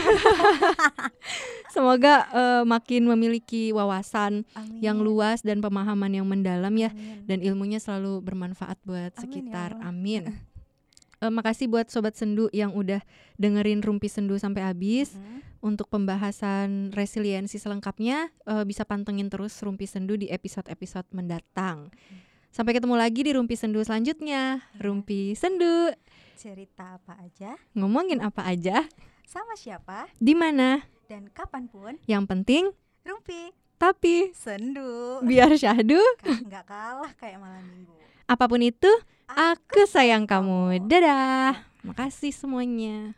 Semoga eh, makin memiliki wawasan Amin. yang luas dan pemahaman yang mendalam ya, Amin. dan ilmunya selalu bermanfaat buat Amin ya sekitar. Allah. Amin. Eh, makasih buat sobat sendu yang udah dengerin rumpi sendu sampai habis. Mm. Untuk pembahasan resiliensi selengkapnya eh, bisa pantengin terus rumpi sendu di episode-episode mendatang. Sampai ketemu lagi di rumpi sendu selanjutnya. Rumpi sendu Cerita apa aja, ngomongin apa aja, sama siapa, di mana, dan kapan pun? Yang penting Rumpi. tapi. Sendu. Biar syahdu. Nggak kalah kayak malam minggu. apa pun itu aku sayang kamu. Dadah. Makasih semuanya.